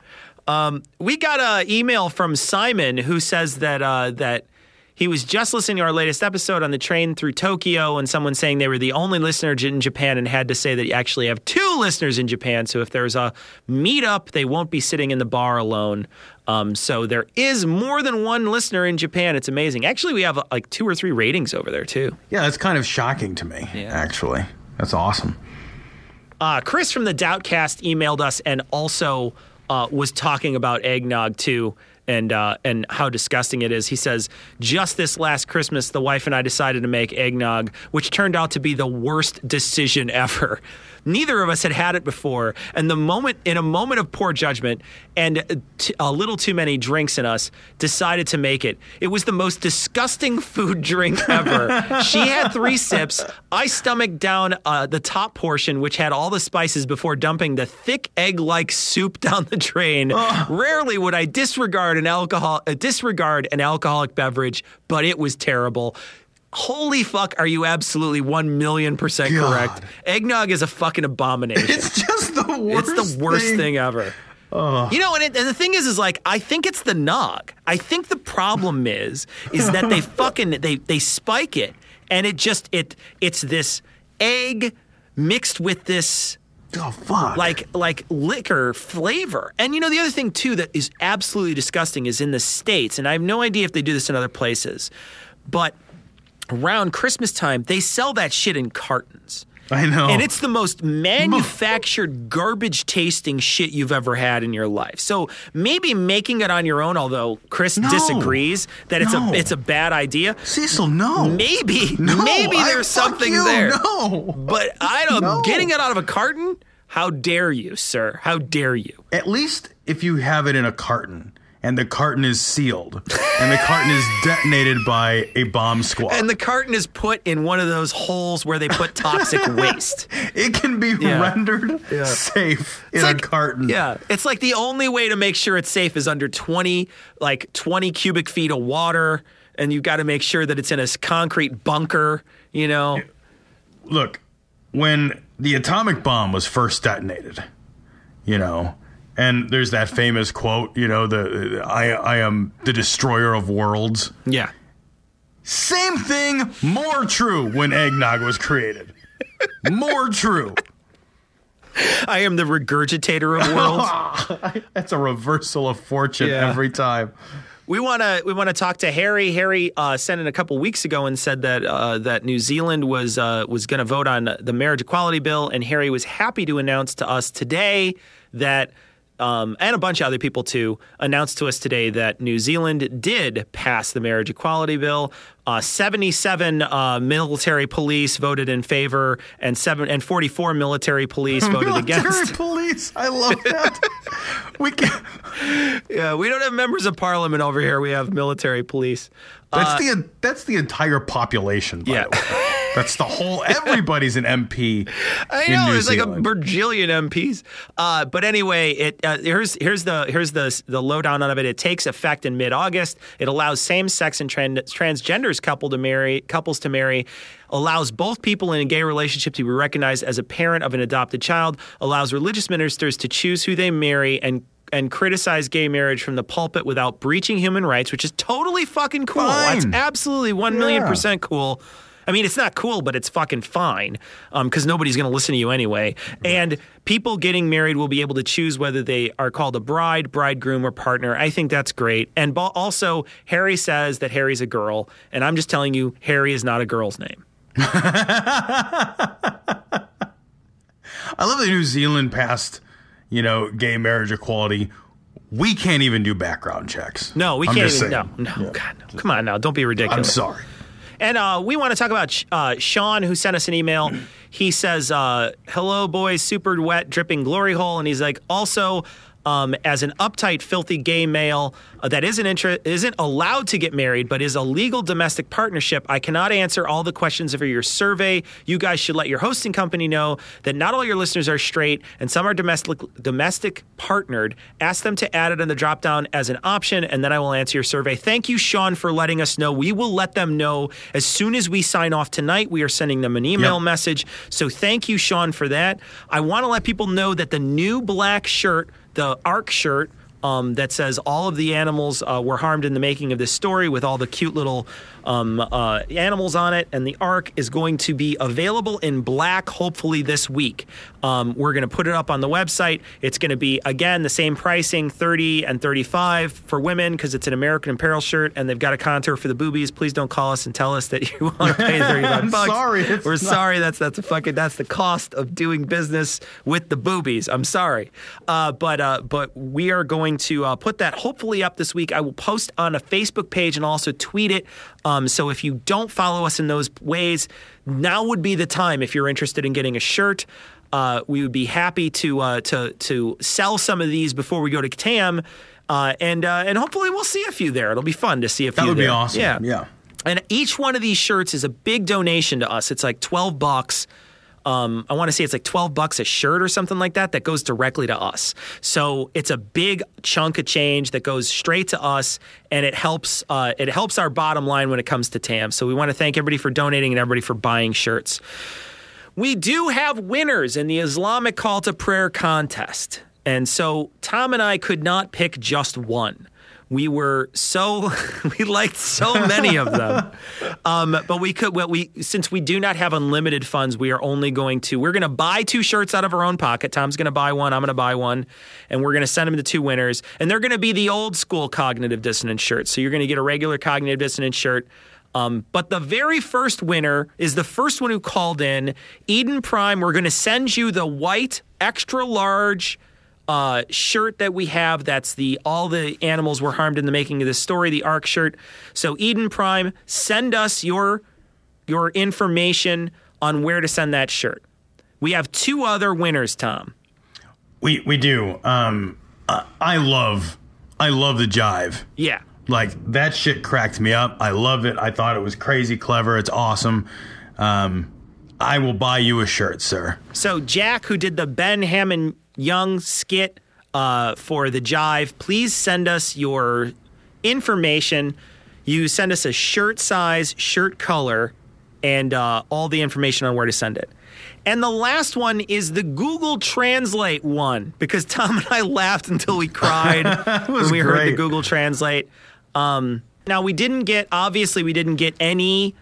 Um, we got an email from Simon who says that uh, that he was just listening to our latest episode on the train through Tokyo, and someone saying they were the only listener in Japan, and had to say that you actually have two listeners in Japan. So if there's a meetup, they won't be sitting in the bar alone. Um, so there is more than one listener in Japan. It's amazing. Actually, we have uh, like two or three ratings over there too. Yeah, that's kind of shocking to me, actually. That's awesome. Uh, Chris from the Doubtcast emailed us and also uh, was talking about eggnog too. And uh, and how disgusting it is. He says, just this last Christmas, the wife and I decided to make eggnog, which turned out to be the worst decision ever. Neither of us had had it before, and the moment, in a moment of poor judgment and t- a little too many drinks in us, decided to make it. It was the most disgusting food drink ever. she had three sips. I stomached down uh, the top portion, which had all the spices, before dumping the thick egg-like soup down the drain. Rarely would I disregard an alcohol, uh, disregard an alcoholic beverage, but it was terrible. Holy fuck, are you absolutely 1 million percent correct? Eggnog is a fucking abomination. It's just the worst. It's the worst thing. thing, ever. You know, and, it, and the thing is, is like I think it's the nog. I think the problem is, is that they fucking they they spike it, and it just it it's this egg mixed with this. Oh fuck! Like like liquor flavor, and you know the other thing too that is absolutely disgusting is in the states, and I have no idea if they do this in other places, but around Christmas time they sell that shit in cartons. I know. And it's the most manufactured, garbage tasting shit you've ever had in your life. So maybe making it on your own, although Chris No. disagrees that it's No. a it's a bad idea. Cecil, no. Maybe No, maybe there's fuck something you, there. no. But I don't getting it out of a carton? How dare you, sir? How dare you? At least if you have it in a carton and the carton is sealed and the carton is detonated by a bomb squad. And the carton is put in one of those holes where they put toxic waste. it can be Yeah. rendered safe in a carton. Yeah, it's like the only way to make sure it's safe is under 20 like 20 cubic feet of water and you've got to make sure that it's in a concrete bunker, you know. Look, when the atomic bomb was first detonated, you know, and there's that famous quote, you know, the I I am the destroyer of worlds. Yeah. Same thing, more true when eggnog was created. More true. I am the regurgitator of worlds. That's a reversal of fortune Yeah. every time. We want to we want to talk to Harry. Harry uh, sent in a couple weeks ago and said that uh, that New Zealand was uh, was going to vote on the marriage equality bill, and Harry was happy to announce to us today that. Um, and a bunch of other people too announced to us today that New Zealand did pass the marriage equality bill. Uh, 77 uh, military police voted in favor, and seven and 44 military police voted against Military against. police. I love that. we can Yeah, we don't have members of parliament over here. We have military police. That's Uh, the that's the entire population. By Yeah. That's the whole. Everybody's an MP I know New there's like a bajillion MPs. Uh, but anyway, it uh, here's here's the here's the the lowdown of it. It takes effect in mid August. It allows same sex and tran- transgenders couple to marry couples to marry. Allows both people in a gay relationship to be recognized as a parent of an adopted child. Allows religious ministers to choose who they marry and. And criticize gay marriage from the pulpit without breaching human rights, which is totally fucking cool. That's absolutely one million Yeah. percent cool. I mean, it's not cool, but it's fucking fine um, because nobody's going to listen to you anyway. And people getting married will be able to choose whether they are called a bride, bridegroom, or partner. I think that's great. And also, Harry says that Harry's a girl, and I'm just telling you, Harry is not a girl's name. I love that New Zealand passed, you know, gay marriage equality. We can't even do background checks. No, we I'm can't even. No, no, God, no. Come on now, don't be ridiculous. I'm sorry. And uh, we want to talk about uh, Sean, who sent us an email. He says, uh, "Hello, boys, super wet, dripping glory hole," and he's like, also. Um, as an uptight, filthy gay male uh, that isn't inter- isn't allowed to get married, but is a legal domestic partnership, I cannot answer all the questions of your survey. You guys should let your hosting company know that not all your listeners are straight, and some are domestic domestic partnered. Ask them to add it in the drop down as an option, and then I will answer your survey. Thank you, Sean, for letting us know. We will let them know as soon as we sign off tonight. We are sending them an email Yep. message. So thank you, Sean, for that. I want to let people know that the new black shirt, the ARC shirt, um, that says all of the animals uh, were harmed in the making of this story with all the cute little um, uh, animals on it. And the ark is going to be available in black hopefully this week. Um, we're going to put it up on the website. It's going to be, again, the same pricing 30 and 35 for women because it's an American Apparel shirt and they've got a contour for the boobies. Please don't call us and tell us that you want to pay 35 I'm bucks. sorry, We're not- sorry. That's that's a fucking that's the cost of doing business with the boobies. I'm sorry, uh, but uh, but we are going going to uh, put that hopefully up this week. I will post on a Facebook page and also tweet it. Um, so if you don't follow us in those ways, now would be the time if you're interested in getting a shirt. Uh, we would be happy to uh, to to sell some of these before we go to TAM, uh, and uh, and hopefully we'll see a few there. It'll be fun to see a few. That would be awesome. Yeah, Yeah. And each one of these shirts is a big donation to us. It's like twelve bucks. Um, I want to say it's like 12 bucks a shirt or something like that that goes directly to us. So it's a big chunk of change that goes straight to us and it helps uh, it helps our bottom line when it comes to TAM. So we want to thank everybody for donating and everybody for buying shirts. We do have winners in the Islamic Call to Prayer contest. And so Tom and I could not pick just one. We were so we liked so many of them, um, but we could. Well, we since we do not have unlimited funds, we are only going to. We're going to buy two shirts out of our own pocket. Tom's going to buy one. I'm going to buy one, and we're going to send them to two winners. And they're going to be the old school cognitive dissonance shirts. So you're going to get a regular cognitive dissonance shirt. Um, but the very first winner is the first one who called in, Eden Prime. We're going to send you the white extra large uh, shirt that we have. That's the all the animals were harmed in the making of this story, the ARC shirt. So Eden Prime, send us your your information on where to send that shirt. We have two other winners, Tom. We we do. Um, I, I love I love the jive. Yeah. Like that shit cracked me up. I love it. I thought it was crazy clever. It's awesome. Um, I will buy you a shirt, sir. So Jack, who did the Ben Hammond Young skit uh, for the Jive, please send us your information. You send us a shirt size, shirt color, and uh, all the information on where to send it. And the last one is the Google Translate one because Tom and I laughed until we cried when we heard the. Google Translate. Um, now we didn't get obviously we didn't get any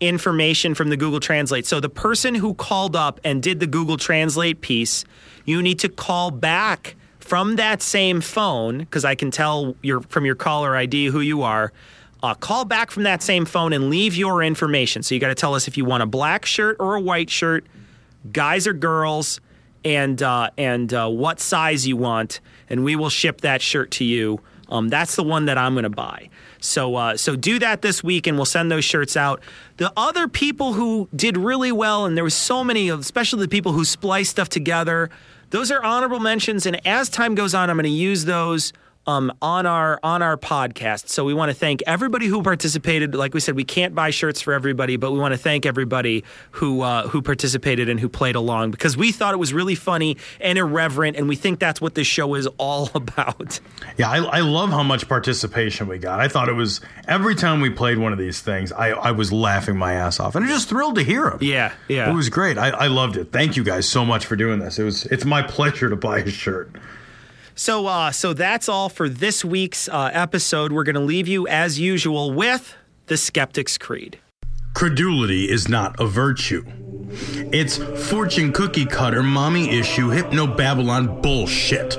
information from the Google Translate. So the person who called up and did the Google Translate piece, you need to call back from that same phone because I can tell your from your caller ID who you are. Uh, call back from that same phone and leave your information. So you got to tell us if you want a black shirt or a white shirt, guys or girls, and uh, and uh, what size you want, and we will ship that shirt to you. Um, that's the one that I'm going to buy. So uh, so do that this week, and we'll send those shirts out. The other people who did really well, and there was so many, especially the people who spliced stuff together. Those are honorable mentions, and as time goes on, I'm going to use those um, on our on our podcast. So we want to thank everybody who participated. Like we said, we can't buy shirts for everybody, but we want to thank everybody who uh, who participated and who played along because we thought it was really funny and irreverent, and we think that's what this show is all about. Yeah, I, I love how much participation we got. I thought it was every time we played one of these things, I, I was laughing my ass off, and I'm just thrilled to hear them. Yeah, yeah. It was great. I, I loved it. Thank you guys so much for doing this. It was it's my pleasure to buy a shirt. So, uh, so that's all for this week's uh, episode. We're going to leave you as usual with the Skeptic's Creed. Credulity is not a virtue. It's fortune cookie cutter, mommy issue, hypno Babylon bullshit.